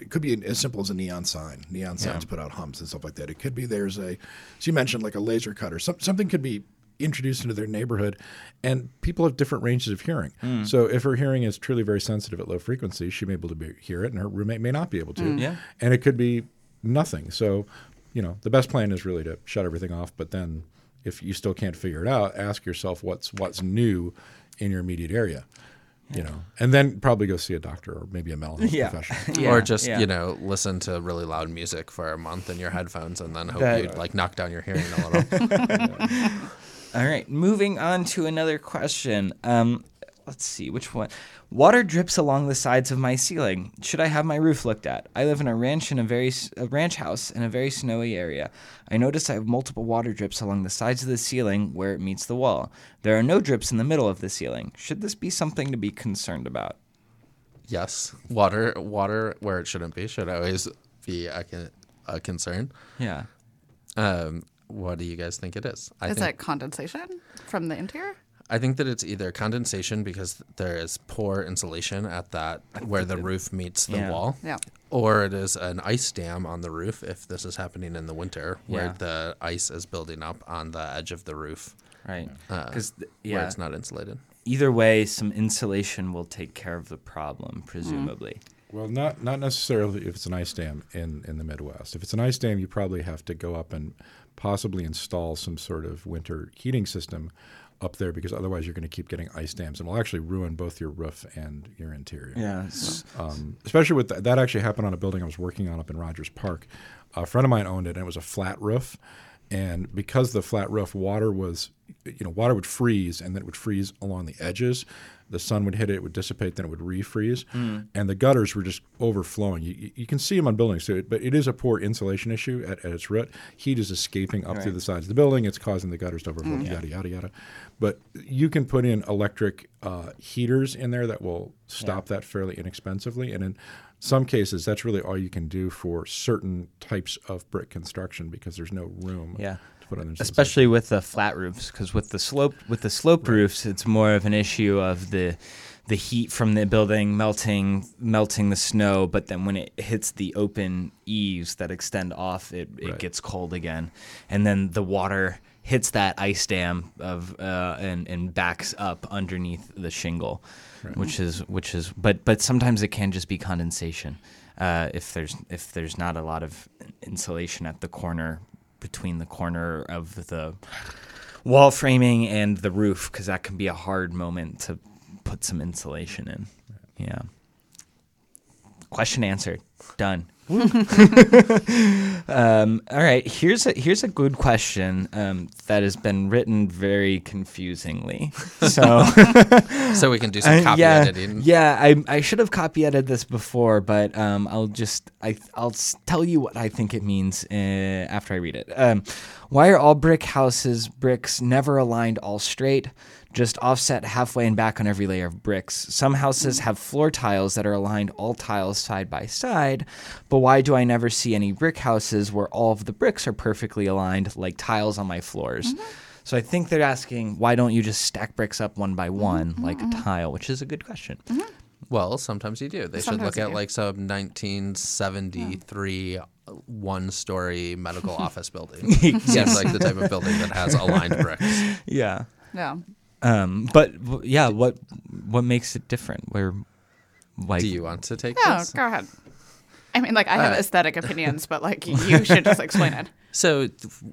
It could be as simple as a neon sign. Neon signs put out hums and stuff like that. It could be there's a, so you mentioned like a laser cutter. Some, something could be introduced into their neighborhood, and people have different ranges of hearing. Hmm. So if her hearing is truly very sensitive at low frequency, she may be able to be, hear it, and her roommate may not be able to. Hmm. Yeah. And it could be nothing. So, you know, the best plan is really to shut everything off. But then, if you still can't figure it out, ask yourself what's what's new in your immediate area. You know, and then probably go see a doctor or maybe a mental health Yeah. professional. [laughs] Yeah, or just yeah. you know listen to really loud music for a month in your headphones and then hope That- you like knock down your hearing a little. [laughs] All right, moving on to another question. Um, let's see which one. Water drips along the sides of my ceiling. Should I have my roof looked at? I live in a ranch in a very a ranch house in a very snowy area. I notice I have multiple water drips along the sides of the ceiling where it meets the wall. There are no drips in the middle of the ceiling. Should this be something to be concerned about? yes, water water where it shouldn't be should always be a, a concern. Yeah. Um, what do you guys think it is? I Is think that condensation from the interior? I think that it's either condensation because there is poor insulation at that where the roof meets the Yeah. wall. Yeah. Or it is an ice dam on the roof if this is happening in the winter where Yeah. the ice is building up on the edge of the roof Right. uh, Because where yeah, it's not insulated. either way, some insulation will take care of the problem, presumably. Well, not not necessarily if it's an ice dam in, in the Midwest. If it's an ice dam, you probably have to go up and possibly install some sort of winter heating system up there because otherwise you're going to keep getting ice dams and will actually ruin both your roof and your interior. Yeah. Um, especially with that, that actually happened on a building I was working on up in Rogers Park. A friend of mine owned it, and it was a flat roof. And because the flat roof, water was, you know, water would freeze, and then it would freeze along the edges. The sun would hit it, it would dissipate, then it would refreeze, and the gutters were just overflowing. You, you- can see them on buildings, so it, but it is a poor insulation issue at, at its root. Heat is escaping up through the sides of the building. It's causing the gutters to overflow. Yada yada yada. But you can put in electric uh, heaters in there that will stop that fairly inexpensively, and in some cases, that's really all you can do for certain types of brick construction because there's no room. Yeah. To put on especially with the flat roofs because with the slope with the slope roofs it's more of an issue of the the heat from the building melting melting the snow but then when it hits the open eaves that extend off it, it Right. gets cold again and then the water hits that ice dam of uh, and and backs up underneath the shingle which is which is but but sometimes it can just be condensation uh, if there's if there's not a lot of insulation at the corner between the corner of the wall framing and the roof because that can be a hard moment to put some insulation in. Yeah. Question answered. Done. [laughs] um, all right. Here's a here's a good question um, that has been written very confusingly. So [laughs] So we can do some copy yeah, editing. Yeah, I, I should have copy edited this before, but um, I'll just I I'll tell you what I think it means uh, after I read it. Um, why are all brick houses bricks never aligned all straight? Just offset halfway and back on every layer of bricks. Some houses have floor tiles that are aligned all tiles side by side, but why do I never see any brick houses where all of the bricks are perfectly aligned like tiles on my floors? Mm-hmm. So I think they're asking, why don't you just stack bricks up one by mm-hmm, one like a mm-hmm. tile, which is a good question. Well, sometimes you do. They should look at do. like some 1973 one-story medical [laughs] office building. [laughs] Seems like the type of building that has [laughs] aligned bricks. Yeah. Yeah. Um, but w- yeah, what what makes it different? Where like Do you want to take No, this? go ahead. I mean, like, I have Uh, aesthetic [laughs] opinions, but like, you should just explain it. [laughs] So,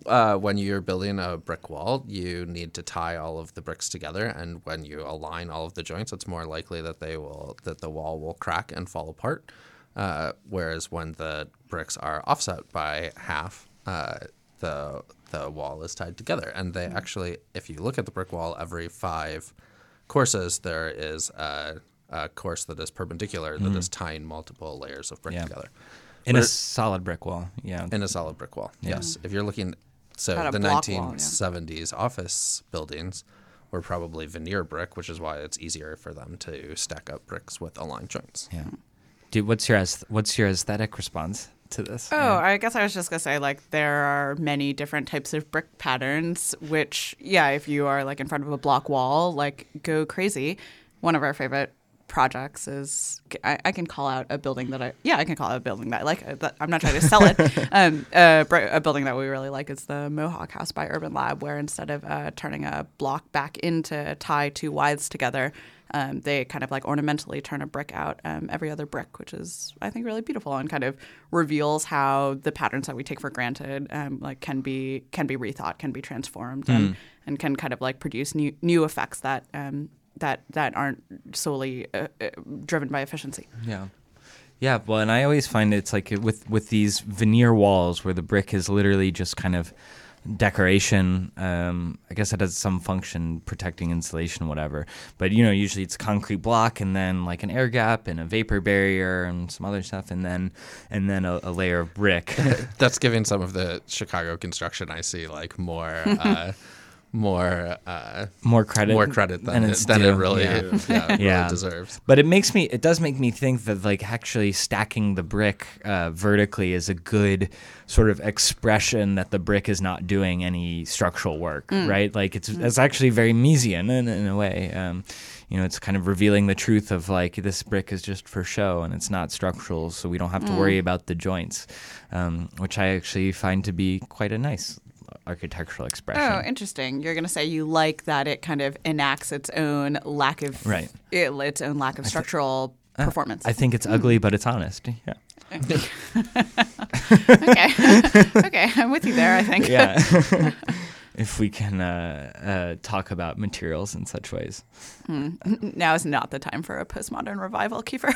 uh, when you're building a brick wall, you need to tie all of the bricks together, and when you align all of the joints, it's more likely that they will that the wall will crack and fall apart. Uh, whereas when the bricks are offset by half, uh, the the wall is tied together, and they hmm. actually, if you look at the brick wall, every five courses there is a, a course that is perpendicular that hmm. is tying multiple layers of brick Yeah. together in a solid brick wall? Yeah. in a solid brick wall. Yes, if you're looking, so Not the block wall, yeah. 1970s office buildings were probably veneer brick, which is why it's easier for them to stack up bricks with aligned joints. yeah. Dude, what's your what's your aesthetic response to this? Oh, I guess I was just gonna say like there are many different types of brick patterns. Which, yeah, if you are like in front of a block wall, like go crazy. One of our favorite projects is I, I can call out a building that I yeah I can call out a building that I like. Uh, That, I'm not trying to sell it. [laughs] um, a, a building that we really like is the Mohawk House by Urban Lab, where instead of uh, turning a block back in to tie two withes together. Um, they kind of like ornamentally turn a brick out um, every other brick, which is I think really beautiful and kind of reveals how the patterns that we take for granted um, like can be can be rethought, can be transformed, and, and can kind of like produce new new effects that um, that that aren't solely uh, uh, driven by efficiency. Yeah. Yeah, well, and I always find it's like with with these veneer walls where the brick is literally just kind of decoration. Um, I guess it has some function protecting insulation, whatever. But you know, usually it's concrete block and then like an air gap and a vapor barrier and some other stuff, and then and then a, a layer of brick. [laughs] That's giving some of the Chicago construction I see like more. [laughs] Uh, more uh, More credit, more credit than, than it, it's than it really, yeah. yeah. really [laughs] Yeah. deserves. But it makes me it does make me think that like actually stacking the brick uh, vertically is a good sort of expression that the brick is not doing any structural work, right? Like it's it's actually very Miesian in, in a way. Um, you know, it's kind of revealing the truth of like this brick is just for show and it's not structural, so we don't have to worry about the joints, um, which I actually find to be quite a nice architectural expression. Oh, interesting. You're going to say you like that it kind of enacts its own lack of Right. it, its own lack of structural uh, performance. I think it's hmm. ugly, but it's honest. Yeah. [laughs] okay, [laughs] okay, I'm with you there. I think. yeah. [laughs] if we can uh, uh, talk about materials in such ways. now is not the time for a postmodern revival, Keefer.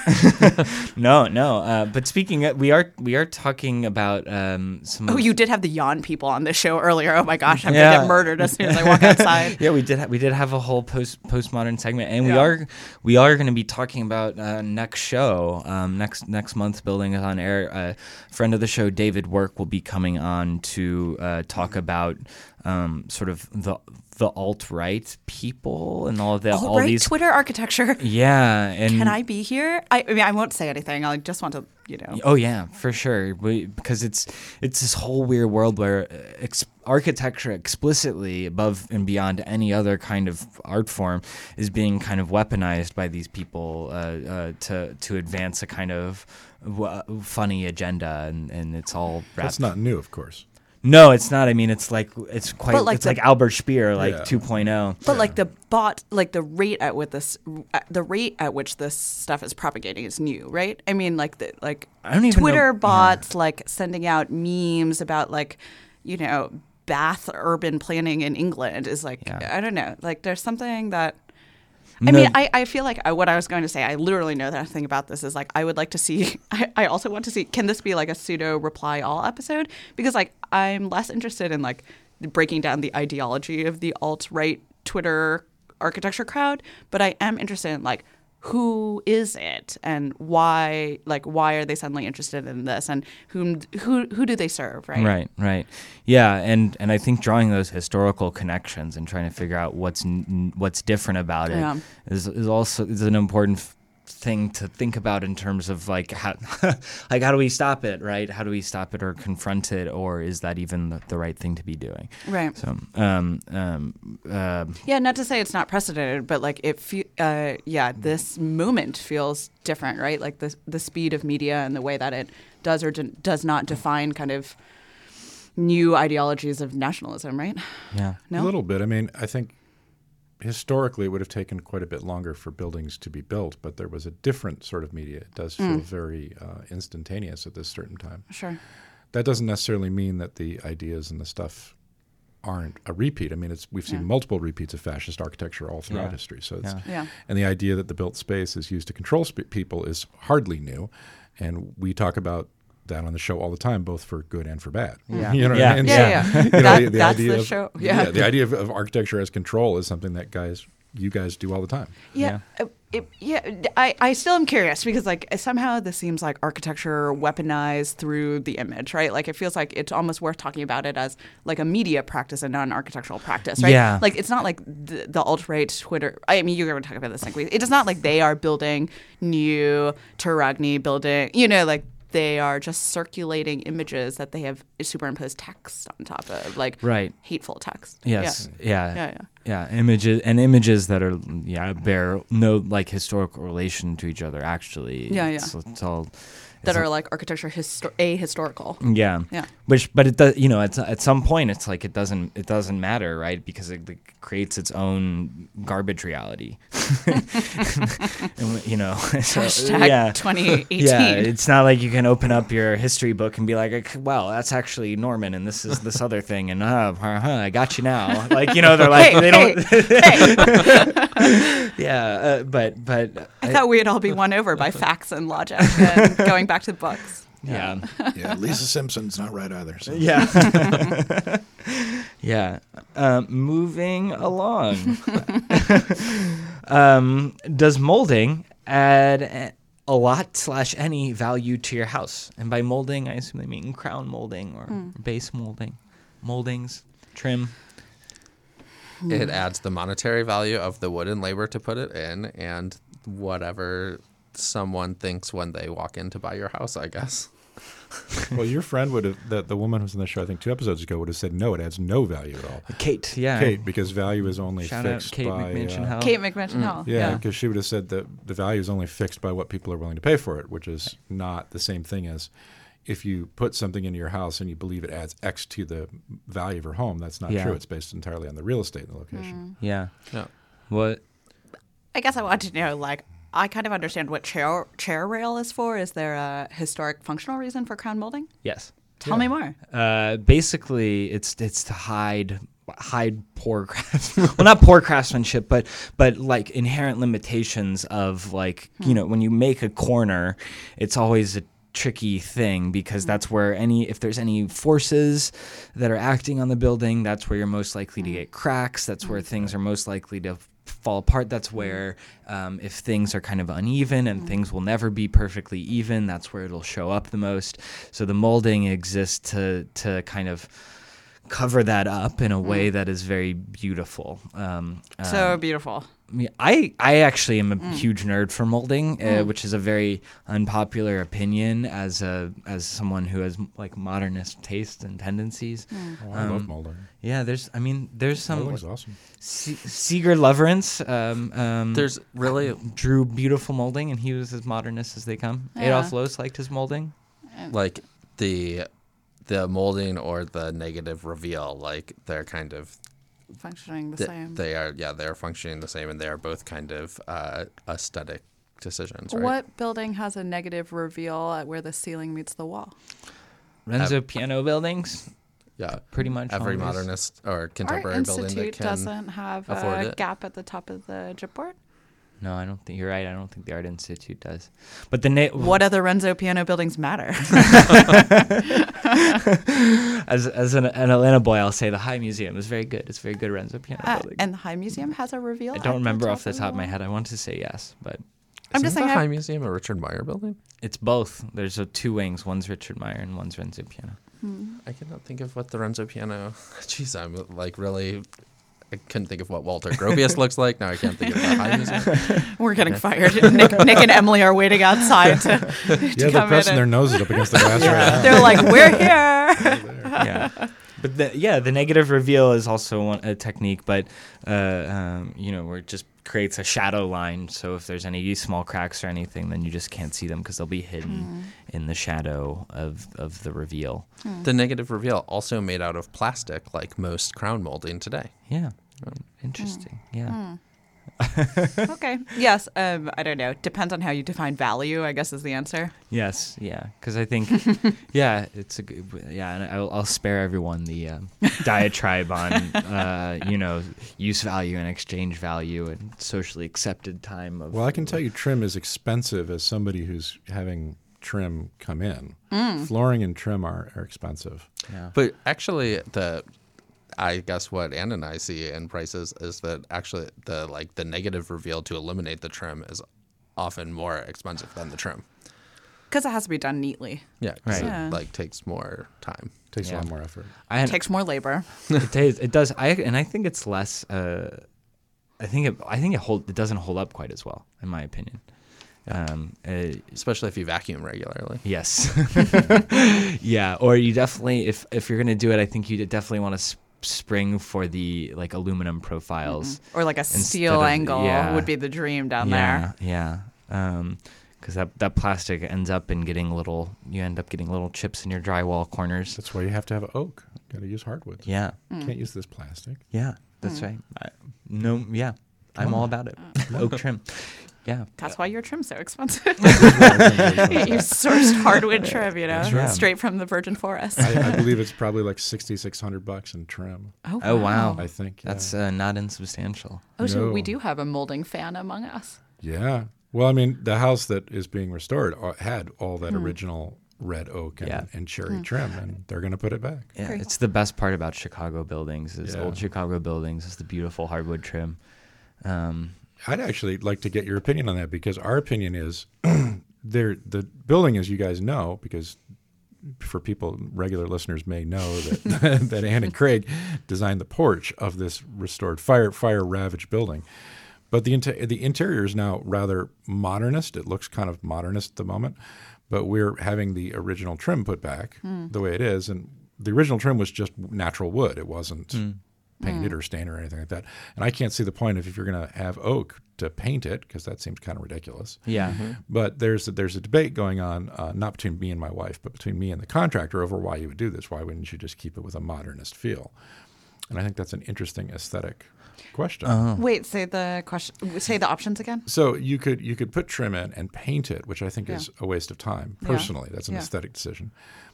[laughs] No, no. Uh, but speaking, of, we are we are talking about um, some. oh, you did have the Jahn people on this show earlier. Oh my gosh, I'm Yeah. gonna get murdered as soon as I walk [laughs] outside. yeah, we did. Ha- we did have a whole post postmodern segment, and we are we are going to be talking about uh, next show, um, next next month's building is on air. A friend of the show, David Work, will be coming on to uh, talk about um, sort of the the alt right people and all of the all All right, these. Twitter architecture. [laughs] yeah, and Can I be here? I, I mean, I won't say anything. I just want to, you know. Oh yeah, for sure. We, because it's it's this whole weird world where uh, ex- architecture explicitly above and beyond any other kind of art form is being kind of weaponized by these people uh, uh, to to advance a kind of w- funny agenda, and, and it's all wrapped. That's not new, of course. No, it's not. I mean, it's like it's quite. But, like, it's the- like Albert Speer, like Yeah. 2.0. But like the bot, like the rate at with this, uh, the rate at which this stuff is propagating is new, right? I mean, like the like I don't even know- Twitter yeah. bots like sending out memes about like you know, Bath urban planning in England is like Yeah. I don't know. Like there's something that I No- mean, I, I feel like I, what I was going to say, I literally know nothing about this is like, I would like to see, [laughs] I, I also want to see, can this be like a pseudo reply all episode? Because like, I'm less interested in like breaking down the ideology of the alt right Twitter architecture crowd, but I am interested in like, who is it and why like why are they suddenly interested in this and whom who who do they serve right Right, right, yeah, and and I think drawing those historical connections and trying to figure out what's n- what's different about it is Yeah. is also is an important f- thing to think about in terms of like how [laughs] like how do we stop it, right? How do we stop it or confront it, or is that even the, the right thing to be doing? right So, um, um, uh, Yeah, not to say it's not precedented, but like it, fe- uh, yeah, this moment feels different, right? Like the the speed of media and the way that it does or d- does not define kind of new ideologies of nationalism, right? yeah, No, A little bit. I mean, I think historically it would have taken quite a bit longer for buildings to be built, but there was a different sort of media. It does feel very uh, instantaneous at this certain time. sure. That doesn't necessarily mean that the ideas and the stuff aren't a repeat. I mean, it's we've seen multiple repeats of fascist architecture all throughout Yeah. history. So it's Yeah. Yeah. and the idea that the built space is used to control sp- people is hardly new, and we talk about that on the show all the time, both for good and for bad. Yeah. [laughs] you know what Yeah. I mean? Yeah, yeah. You [laughs] know, That- the, the that's idea the of, show. Yeah. the idea of, of architecture as control is something that guys, you guys do all the time. Yeah. uh, It, yeah, I, I still am curious because like somehow this seems like architecture weaponized through the image, right? Like it feels like it's almost worth talking about it as like a media practice and not an architectural practice, right? Yeah. Like it's not like the, the alt right Twitter. I mean, you're going to talk about this next week. It is not like they are building new Terragni building. You know, like they are just circulating images that they have superimposed text on top of, like Right. hateful text. Yes. Yeah. Yeah, yeah. Yeah. Images and images that are yeah bear no like historical relation to each other. Actually. Yeah, yeah. It's, it's all That are like architecture histo- ahistorical. Yeah. Yeah. Which, but it does. You know, at at some point, it's like it doesn't it doesn't matter, right? Because it like, creates its own garbage reality. [laughs] and, you know. [laughs] so, Hashtag yeah. 2018. Yeah, it's not like you can open up your history book and be like, "Well, that's actually Norman, and this is this other thing," and uh, uh, I got you now. Like, you know, they're like Hey, they don't. hey. [laughs] yeah, uh, but but I thought we'd all be won over by facts and logic and going back to the books. yeah. [laughs] Yeah, Lisa Simpson's not right either. So. Yeah. [laughs] yeah. Um, moving along. [laughs] um, does molding add a- a lot slash any value to your house? And by molding, I assume they mean crown molding or base molding, moldings, trim. It adds the monetary value of the wood and labor to put it in, and whatever someone thinks when they walk in to buy your house, I guess. [laughs] Well, your friend would have, the, the woman who was on the show, I think two episodes ago, would have said, no, it adds no value at all. Kate, yeah. Kate, because value is only Shout out fixed Kate by. McMansion uh, Hell. Kate McMansion Hell. Yeah, Yeah. because she would have said that the value is only fixed by what people are willing to pay for it, which is not the same thing as if you put something into your house and you believe it adds X to the value of your home. That's not Yeah. true. It's based entirely on the real estate and the location. Yeah. Yeah. What? I guess I want to know, like, I kind of understand what chair chair rail is for. Is there a historic functional reason for crown molding? Yes. Tell me more. Uh, basically, it's it's to hide hide poor [laughs] well not poor craftsmanship but but like inherent limitations of like hmm. you know when you make a corner it's always a tricky thing because hmm. that's where any if there's any forces that are acting on the building that's where you're most likely to hmm. get cracks that's where things are most likely to fall apart that's where um, if things are kind of uneven and things will never be perfectly even that's where it'll show up the most. So the molding exists to to kind of cover that up in a way that is very beautiful um, So um, beautiful. I I actually am a huge nerd for molding, uh, which is a very unpopular opinion as a as someone who has like modernist tastes and tendencies. Oh, I love molding. Yeah, there's I mean there's some Molding's awesome. Se- Sigurd Lewerentz um, um, There's really [coughs] drew beautiful molding, and he was as modernist as they come. Yeah. Adolf Loos liked his molding. like the the molding or the negative reveal, like they're kind of Functioning the th- same. they are yeah they're functioning the same and they are both kind of uh, aesthetic decisions. Right? What building has a negative reveal at where the ceiling meets the wall? Renzo Piano buildings. yeah, pretty much every always. modernist or Our contemporary building that institute can doesn't have a it. gap at the top of the chipboard. No, I don't think you're right. I don't think the Art Institute does. But the na- What other Renzo Piano buildings matter? [laughs] as as an, an Atlanta boy, I'll say the High Museum is very good. It's very good Renzo Piano Uh, building. and the High Museum has a reveal. I don't remember off the top of my head. I want to say yes, but I'm Isn't just the. High I- Museum a Richard Meier building? it's both. There's a two wings. One's Richard Meier and one's Renzo Piano. I cannot think of what the Renzo Piano. [laughs] Jeez, I'm like really. I couldn't think of what Walter Gropius looks like. Now I can't think of the High [laughs] We're getting fired. Nick, Nick and Emily are waiting outside to, [laughs] to Yeah, they're come in. pressing their and- noses up against the glass [laughs] right now. They're like, we're here. yeah. But the, yeah, the negative reveal is also one, a technique, but uh, um, you know, where it just creates a shadow line. So if there's any small cracks or anything, then you just can't see them because they'll be hidden in the shadow of of the reveal. The negative reveal also made out of plastic, like most crown molding today. Yeah, interesting. Yeah. [laughs] okay. Yes. Um, I don't know. Depends on how you define value. I guess is the answer. Yes. Yeah. Because I think, [laughs] yeah, it's a good. Yeah, and I'll, I'll spare everyone the um, diatribe on, uh, [laughs] you know, use value and exchange value and socially accepted time of. Well, I can tell you, trim is expensive as somebody who's having trim come in. Flooring and trim are, are expensive. Yeah. But actually, the I guess what Ann and I see in prices is that actually the like the negative reveal to eliminate the trim is often more expensive than the trim. Because it has to be done neatly. Yeah, 'cause Right. it Yeah. like takes more time. Takes Yeah. a lot more effort. I had, Takes more labor. [laughs] it, does, it does. I and I think it's less. Uh, I think it. I think it hold. It doesn't hold up quite as well, in my opinion. Um, uh, Especially if you vacuum regularly. yes. [laughs] yeah. Or you definitely, if if you're gonna do it, I think you definitely want to sp- spring for the like aluminum profiles. Mm-hmm. Or like a steel of- angle yeah. would be the dream down yeah, there. Yeah. Um, because that that plastic ends up in getting little. You end up getting little chips in your drywall corners. That's why you have to have oak. Got to use hardwoods. Yeah. Mm. Can't use this plastic. Yeah. That's mm. right. I, no. Yeah. I'm all about it. Mm. Oak trim. [laughs] Yeah. That's why your trim's so expensive. [laughs] [laughs] you sourced hardwood trim, you know, right. straight from the virgin forest. I, I believe [laughs] it's probably like sixty six hundred bucks in trim. Oh wow. I think yeah. That's uh, not insubstantial. Oh, so we do have a molding fan among us. yeah. Well, I mean, the house that is being restored uh, had all that original red oak and, Yeah. and cherry trim, and they're going to put it back. Yeah, Very it's the best part about Chicago buildings. Is Yeah. old Chicago buildings is the beautiful hardwood trim. Um, I'd actually like to get your opinion on that because our opinion is [clears throat] there. The building, as you guys know, because for people regular listeners may know that [laughs] that Ann and Craig designed the porch of this restored fire fire ravaged building. But the inter- the interior is now rather modernist. It looks kind of modernist at the moment, but we're having the original trim put back hmm. the way it is, and the original trim was just natural wood. It wasn't hmm. Painted mm. or stained or anything like that. And I can't see the point of if you're going to have oak to paint it because that seems kind of ridiculous. yeah, mm-hmm. But there's a, there's a debate going on, uh, not between me and my wife, but between me and the contractor over why you would do this. Why wouldn't you just keep it with a modernist feel? And I think that's an interesting aesthetic question. Uh-huh. Wait, say the question. Say the options again. So you could you could put trim in and paint it, which I think is a waste of time. Yeah. Personally, that's an Yeah. aesthetic decision.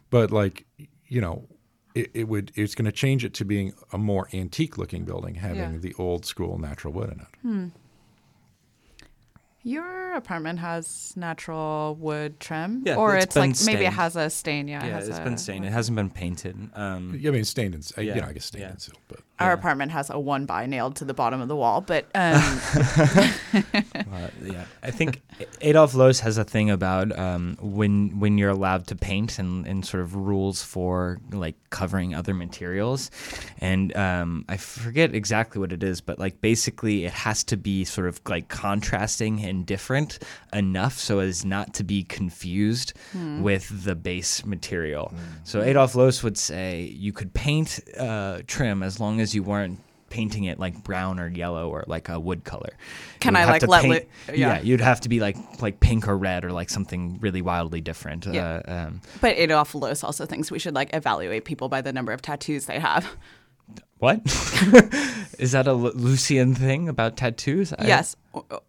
But like you know, it, it would it's going to change it to being a more antique looking building, having Yeah. the old school natural wood in it. Hmm. Your apartment has natural wood trim, Yeah, or it's it's, like been maybe it has a stain. Yeah, yeah, it has It's a- been stained. It hasn't been painted. Um, I mean, stained and you Yeah, know, I guess stained yeah. and sealed, but Our apartment has a one by nailed to the bottom of the wall, but um, [laughs] Uh, yeah, I think Adolf Loos has a thing about um, when when you're allowed to paint and, and sort of rules for like covering other materials, and um, I forget exactly what it is, but like basically it has to be sort of like contrasting and different enough so as not to be confused with the base material. So Adolf Loos would say you could paint uh, trim as long as you weren't painting it like brown or yellow or like a wood color. Can I, like, let paint- li- yeah. yeah. you'd have to be like like pink or red or like something really wildly different. Yeah. Uh, um, but Adolf Loos also thinks we should like evaluate people by the number of tattoos they have. what [laughs] is that a Loosian thing about tattoos? Yes,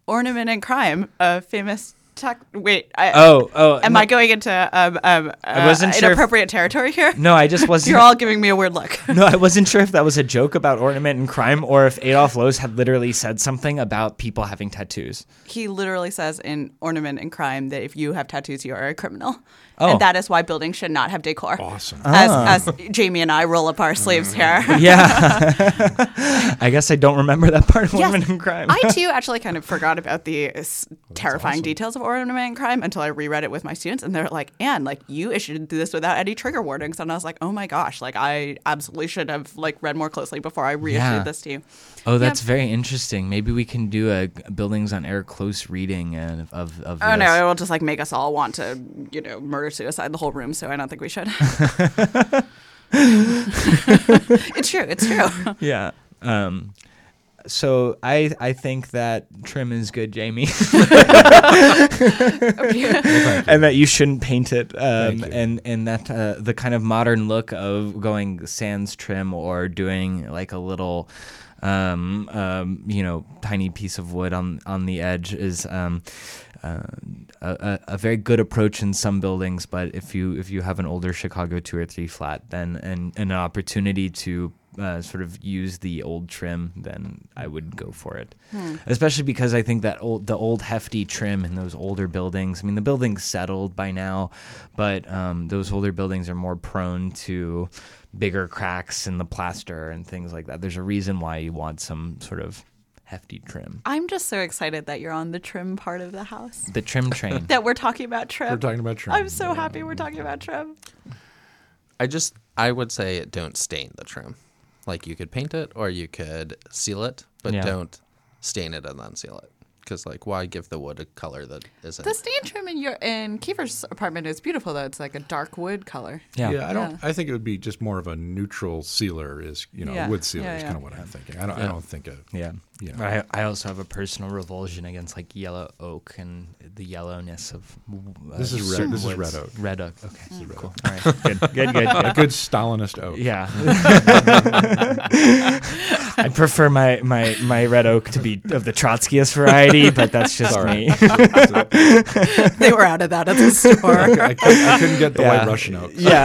Ornament and Crime, a famous Talk, wait. I, Oh, oh, Am no. I going into um, um, uh, wasn't sure if- inappropriate territory here? No, I just [laughs] wasn't. You're all giving me a weird look. [laughs] no, I wasn't sure if that was a joke about ornament and crime or if Adolf Loos had literally said something about people having tattoos. he literally says in Ornament and Crime that if you have tattoos, you are a criminal. Oh. And that is why buildings should not have decor. Awesome. As, as Jamie and I roll up our sleeves here. [laughs] Yeah. [laughs] I guess I don't remember that part of Yes. ornament and crime. I too [laughs] actually kind of forgot about the uh, s- terrifying details of Ornament and Crime until I reread it with my students, and they're like, "Ann, like you issued this without any trigger warnings," and I was like, "Oh my gosh, like I absolutely should have like read more closely before I reissued Yeah. this to you." Oh, that's very interesting. Maybe we can do a buildings on air close reading uh, of of. Oh no, it will just like make us all want to, you know, murder suicide the whole room. So I don't think we should. [laughs] it's true. It's true. Yeah. Um, so I I think that trim is good, Jamie, [laughs] [laughs] and that you shouldn't paint it, um, and and that uh, the kind of modern look of going sans trim or doing like a little. Um, um, you know, tiny piece of wood on on the edge is um, uh, a, a, very good approach in some buildings. But if you if you have an older Chicago two or three flat, then and, and an opportunity to uh, sort of use the old trim, then I would go for it. Especially because I think that old the old hefty trim in those older buildings. I mean, the building's settled by now, but um, those older buildings are more prone to bigger cracks in the plaster and things like that. There's a reason why you want some sort of hefty trim. I'm just so excited that you're on the trim part of the house. The trim train. [laughs] That we're talking about trim. We're talking about trim. I'm so happy we're talking about trim. I just I would say don't stain the trim. Like you could paint it or you could seal it, but Yeah. don't stain it and then seal it. Because like why give the wood a color that isn't? The stain trim in your in Keefer's apartment is beautiful though. It's like a dark wood color. yeah. Yeah, I don't. Yeah. I think it would be just more of a neutral sealer. Is you know, Yeah, wood sealer yeah, is yeah. kind of what I'm thinking. I don't. I don't think a. Yeah. Yeah. But I, I also have a personal revulsion against like yellow oak and the yellowness of. Uh, This is red- certain this is red oak. Red oak. Okay. cool. All right. Good. Good. Good. A [laughs] good. good Stalinist oak. Yeah. [laughs] [laughs] I prefer my, my, my red oak to be of the Trotskyist variety, [laughs] but that's just Sorry. me. [laughs] they were out of that at the [laughs] store. I, couldn't, I couldn't get the Yeah. white Russian oak. Yeah.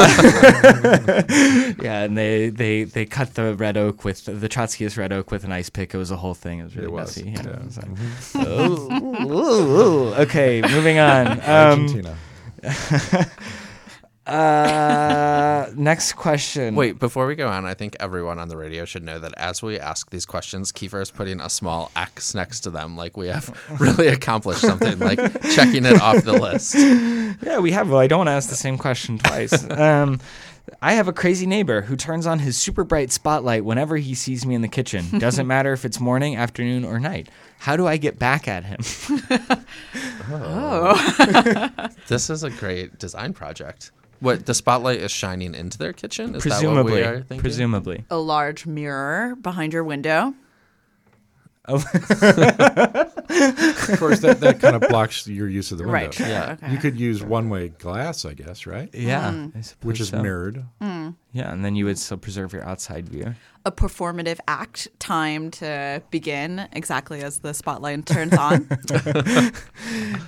yeah, and they, they, they cut the red oak with the Trotskyist red oak with an ice pick. It was a whole thing. It was really It was, messy. Yeah. yeah. it was like, oh, ooh, ooh. Okay, moving on. Um, Argentina. Uh, next question. Wait, before we go on, I think everyone on the radio should know that as we ask these questions, Keefer is putting a small X next to them, like we have [laughs] really accomplished something, like checking it off the list. Yeah, we have. Well, I don't want to ask the same question twice. [laughs] um, I have a crazy neighbor who turns on his super bright spotlight whenever he sees me in the kitchen. Doesn't [laughs] matter if it's morning, afternoon, or night. How do I get back at him? oh. This is a great design project. What the spotlight is shining into their kitchen? Is presumably, that what we are thinking? presumably. a large mirror behind your window. Oh, Of course, that, that kind of blocks your use of the window. Right. Sure. Yeah. Okay. You could use one-way glass, I guess, right? yeah, Mm. Which is so. mirrored. Yeah, and then you would still preserve your outside view. a performative act time to begin exactly as the spotlight turns on. [laughs] [laughs]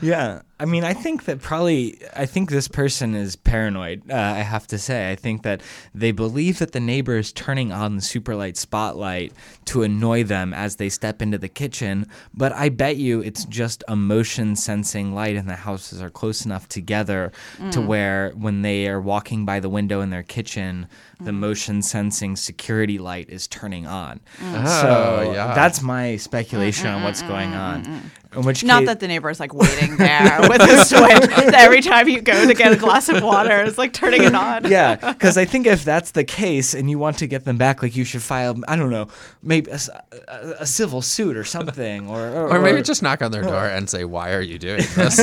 Yeah, I mean, I think that probably, I think this person is paranoid. Uh, I have to say, I think that they believe that the neighbor is turning on the superlight spotlight to annoy them as they step into the kitchen. But I bet you it's just a motion sensing light, and the houses are close enough together to where when they are walking by the window in their kitchen, the motion sensing security light is turning on. Mm. so oh, yeah. that's my speculation on mm, what's mm, going on. In which Not case, that the neighbor is like waiting there [laughs] with a switch every time you go to get a glass of water, it's like turning it on. [laughs] yeah, because I think if that's the case and you want to get them back, like you should file, I don't know, maybe a civil suit or something, or or, Or maybe just knock on their door [laughs] and say, "Why are you doing this?"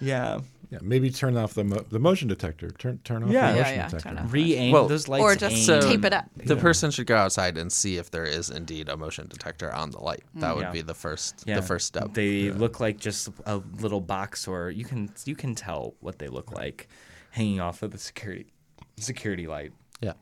yeah, Yeah, maybe turn off the mo- the motion detector. Turn turn off Yeah. the Yeah, motion yeah, detector. turn off. re-aim Well, those lights, Or just aim. So- tape it up. the person should go outside and see if there is indeed a motion detector on the light. That would Yeah. be the first Yeah. the first step. They look like just a little box, or you can you can tell what they look like hanging off of the security security light. yeah.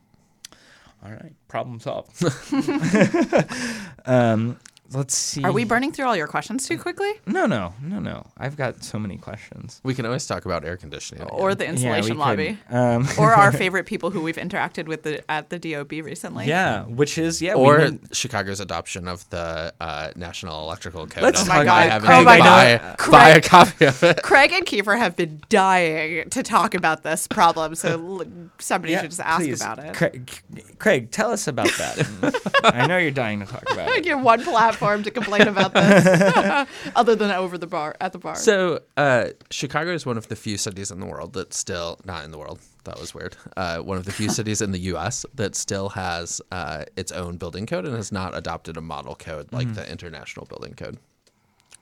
All right, problem solved. [laughs] [laughs] um, let's see. Are we burning through all your questions too quickly? No, no, no, no. I've got so many questions. We can always talk about air conditioning. Or the Yeah, we insulation could. lobby? Um, [laughs] or our [laughs] favorite people who we've interacted with the, at the DOB recently? yeah, which is yeah. we or did- Chicago's adoption of the uh, National Electrical Code. Let's and talk by about- having Oh my buy, God. buy a Craig- copy of it. Craig and Keefer have been dying to talk about this problem, so l- somebody yeah, should just ask please. about it. Craig, Craig, tell us about that. [laughs] I know you're dying to talk about it. get one platform to complain about this, [laughs] [laughs] other than over the bar at the bar. So, uh, Chicago is one of the few cities in the world that's still, not in the world, that was weird, uh, one of the few [laughs] cities in the US that still has uh, its own building code and has not adopted a model code like the International Building Code.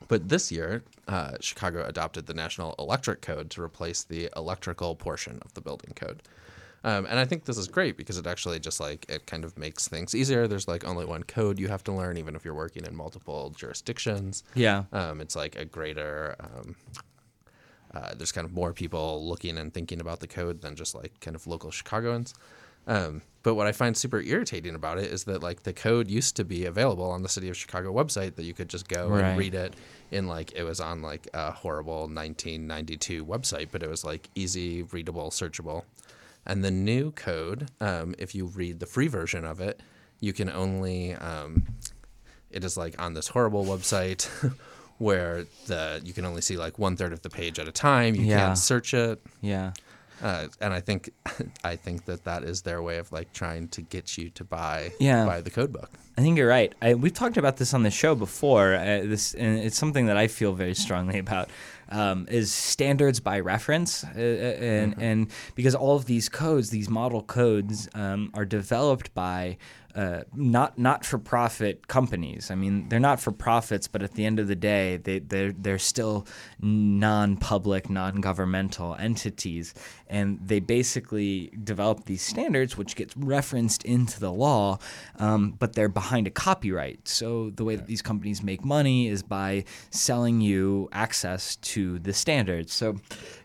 But this year, uh, Chicago adopted the National Electric Code to replace the electrical portion of the building code. Um, and I think this is great because it actually just like it kind of makes things easier. There's like only one code you have to learn, even if you're working in multiple jurisdictions. Yeah. Um, it's like a greater. Um, uh, there's kind of more people looking and thinking about the code than just like kind of local Chicagoans. Um, but what I find super irritating about it is that like the code used to be available on the City of Chicago website that you could just go Right. and read it in like it was on like a horrible 1992 website, but it was like easy, readable, searchable. And the new code, um, if you read the free version of it, you can only um, it is like on this horrible website [laughs] where the you can only see like one third of the page at a time. You Yeah. can't search it, Yeah. uh, and I think [laughs] I think that that is their way of like trying to get you to buy Yeah. buy the code book. I think you're right. I, we've talked about this on the show before. Uh, this and it's something that I feel very strongly about. Um, is standards by reference, uh, uh, and and because all of these codes, these model codes, um, are developed by uh, not not for profit companies. I mean, they're not for profits, but at the end of the day, they they're they're still non-public, non-governmental entities, and they basically develop these standards, which gets referenced into the law, um, but they're behind a copyright. So the way that these companies make money is by selling you access to the standards. So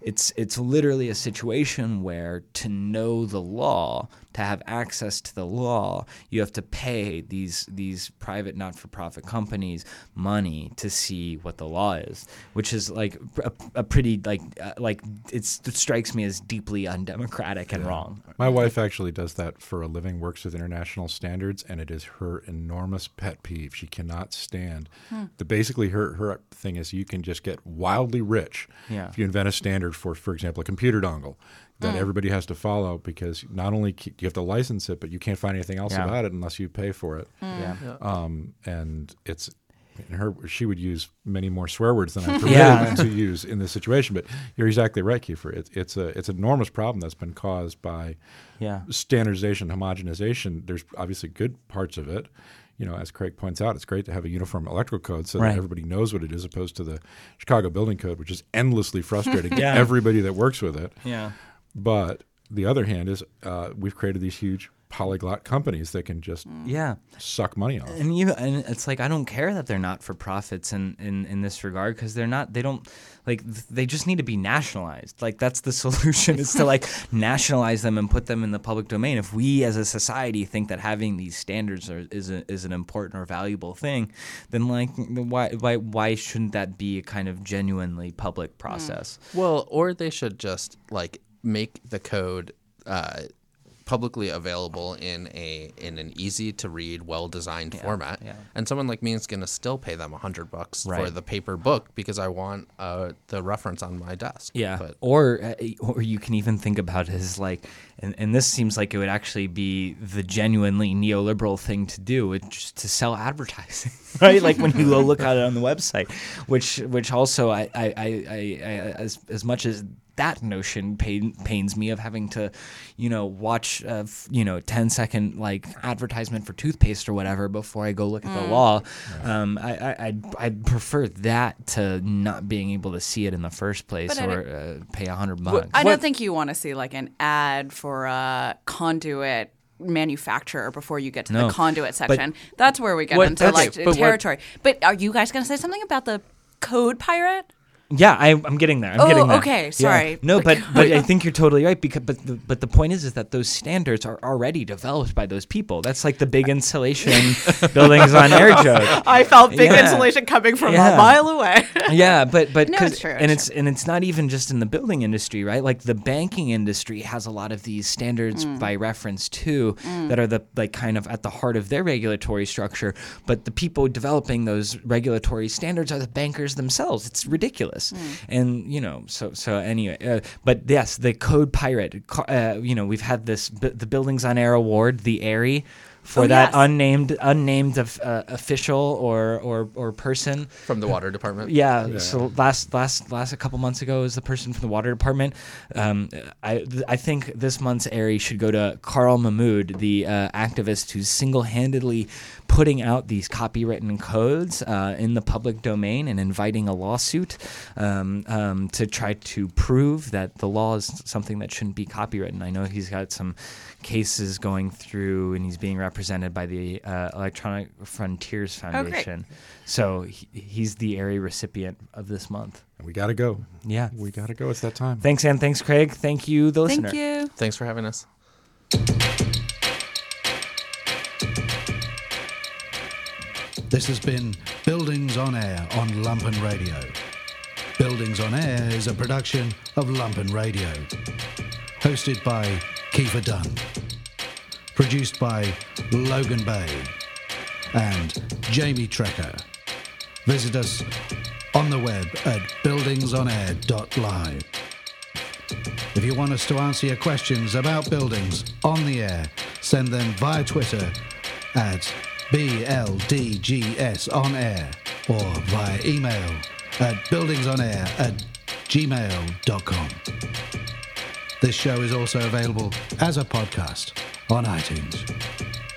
it's it's literally a situation where to know the law, to have access to the law, you have to pay these these private not-for-profit companies money to see what the law is, which is like a, a pretty like uh, like it strikes me as deeply undemocratic and wrong. My wife actually does that for a living, works with international standards, and it is her enormous pet peeve. She cannot stand hmm. the basically her her thing is you can just get wildly rich Yeah. if you invent a standard for, for example, a computer dongle that hmm. everybody has to follow because not only c- do you have to license it, but you can't find anything else Yeah. about it unless you pay for it. Hmm. Yeah. Um, and it's in her she would use many more swear words than I'm [laughs] permitted Yeah. to use in this situation. But you're exactly right, Keefer. It's it's a it's an enormous problem that's been caused by Yeah. standardization, homogenization. There's obviously good parts of it. You know, as Craig points out, it's great to have a uniform electrical code so Right. that everybody knows what it is, opposed to the Chicago Building Code, which is endlessly frustrating [laughs] Yeah. to everybody that works with it. Yeah. But the other hand is uh, we've created these huge polyglot companies that can just Yeah. suck money off. And you and it's like I don't care that they're not for profits in in, in this regard because they're not they don't like th- they just need to be nationalized. Like that's the [laughs] solution is to like nationalize them and put them in the public domain. If we as a society think that having these standards are, is a, is an important or valuable thing, then like why why why shouldn't that be a kind of genuinely public process? Well, or they should just like make the code uh, publicly available in a in an easy to read, well designed format. yeah. And someone like me is going to still pay them a hundred bucks for the paper book because I want uh, the reference on my desk. Yeah, But or uh, or you can even think about it as like, and, and this seems like it would actually be the genuinely neoliberal thing to do, just to sell advertising, [laughs] right? like when you look at it on the website, which which also I, I, I, I as as much as that notion pain, pains me of having to, you know, watch, uh, f- you know, 10 second like advertisement for toothpaste or whatever before I go look at the law. Um, I, I, I'd, I'd prefer that to not being able to see it in the first place But or uh, pay a hundred bucks. I don't think you want to see like an ad for a conduit manufacturer before you get to No. the conduit But- section. That's where we get What- into okay, like but what- territory. But are you guys going to say something about the code pirate? Yeah, I, I'm getting there. I'm Oh, getting there. okay, Yeah. sorry. No, but but [laughs] I think you're totally right. Because but the, but the point is is that those standards are already developed by those people. That's like the big insulation [laughs] buildings on air [laughs] joke. I felt big Yeah. insulation coming from Yeah. a mile away. yeah, but but No, it's true, and it's it's and it's not even just in the building industry, right? Like the banking industry has a lot of these standards Mm. by reference too, that are the like kind of at the heart of their regulatory structure. But the people developing those regulatory standards are the bankers themselves. It's ridiculous, Mm. and you know, so so anyway. Uh, but yes, the Code Pirate. Uh, you know, we've had this b- the Buildings on Air award, the AIRI. For Oh, that yes. unnamed unnamed of, uh, official or, or or person from the water department. yeah, So last last last a couple months ago was the person from the water department. Um, I I think this month's Airy should go to Carl Malamud, the uh, activist who's single handedly putting out these copywritten codes uh, in the public domain and inviting a lawsuit um, um, to try to prove that the law is something that shouldn't be copywritten. I know he's got some cases going through and he's being represented by the uh, Electronic Frontiers great. Foundation. So he, he's the area recipient of this month. We got to go. Yeah. We got to go. It's that time. Thanks, Ann. Thanks, Craig. Thank you, the listener. Thank you. Thanks for having us. This has been Buildings on Air on Lumpen Radio. Buildings on Air is a production of Lumpen Radio. Hosted by Keefer Dunn. Produced by Logan Bay and Jamie Trecker. Visit us on the web at buildingsonair.live. If you want us to answer your questions about buildings on the air, send them via Twitter at BLDGS on air or via email at buildingsonair at gmail.com. This show is also available as a podcast on iTunes.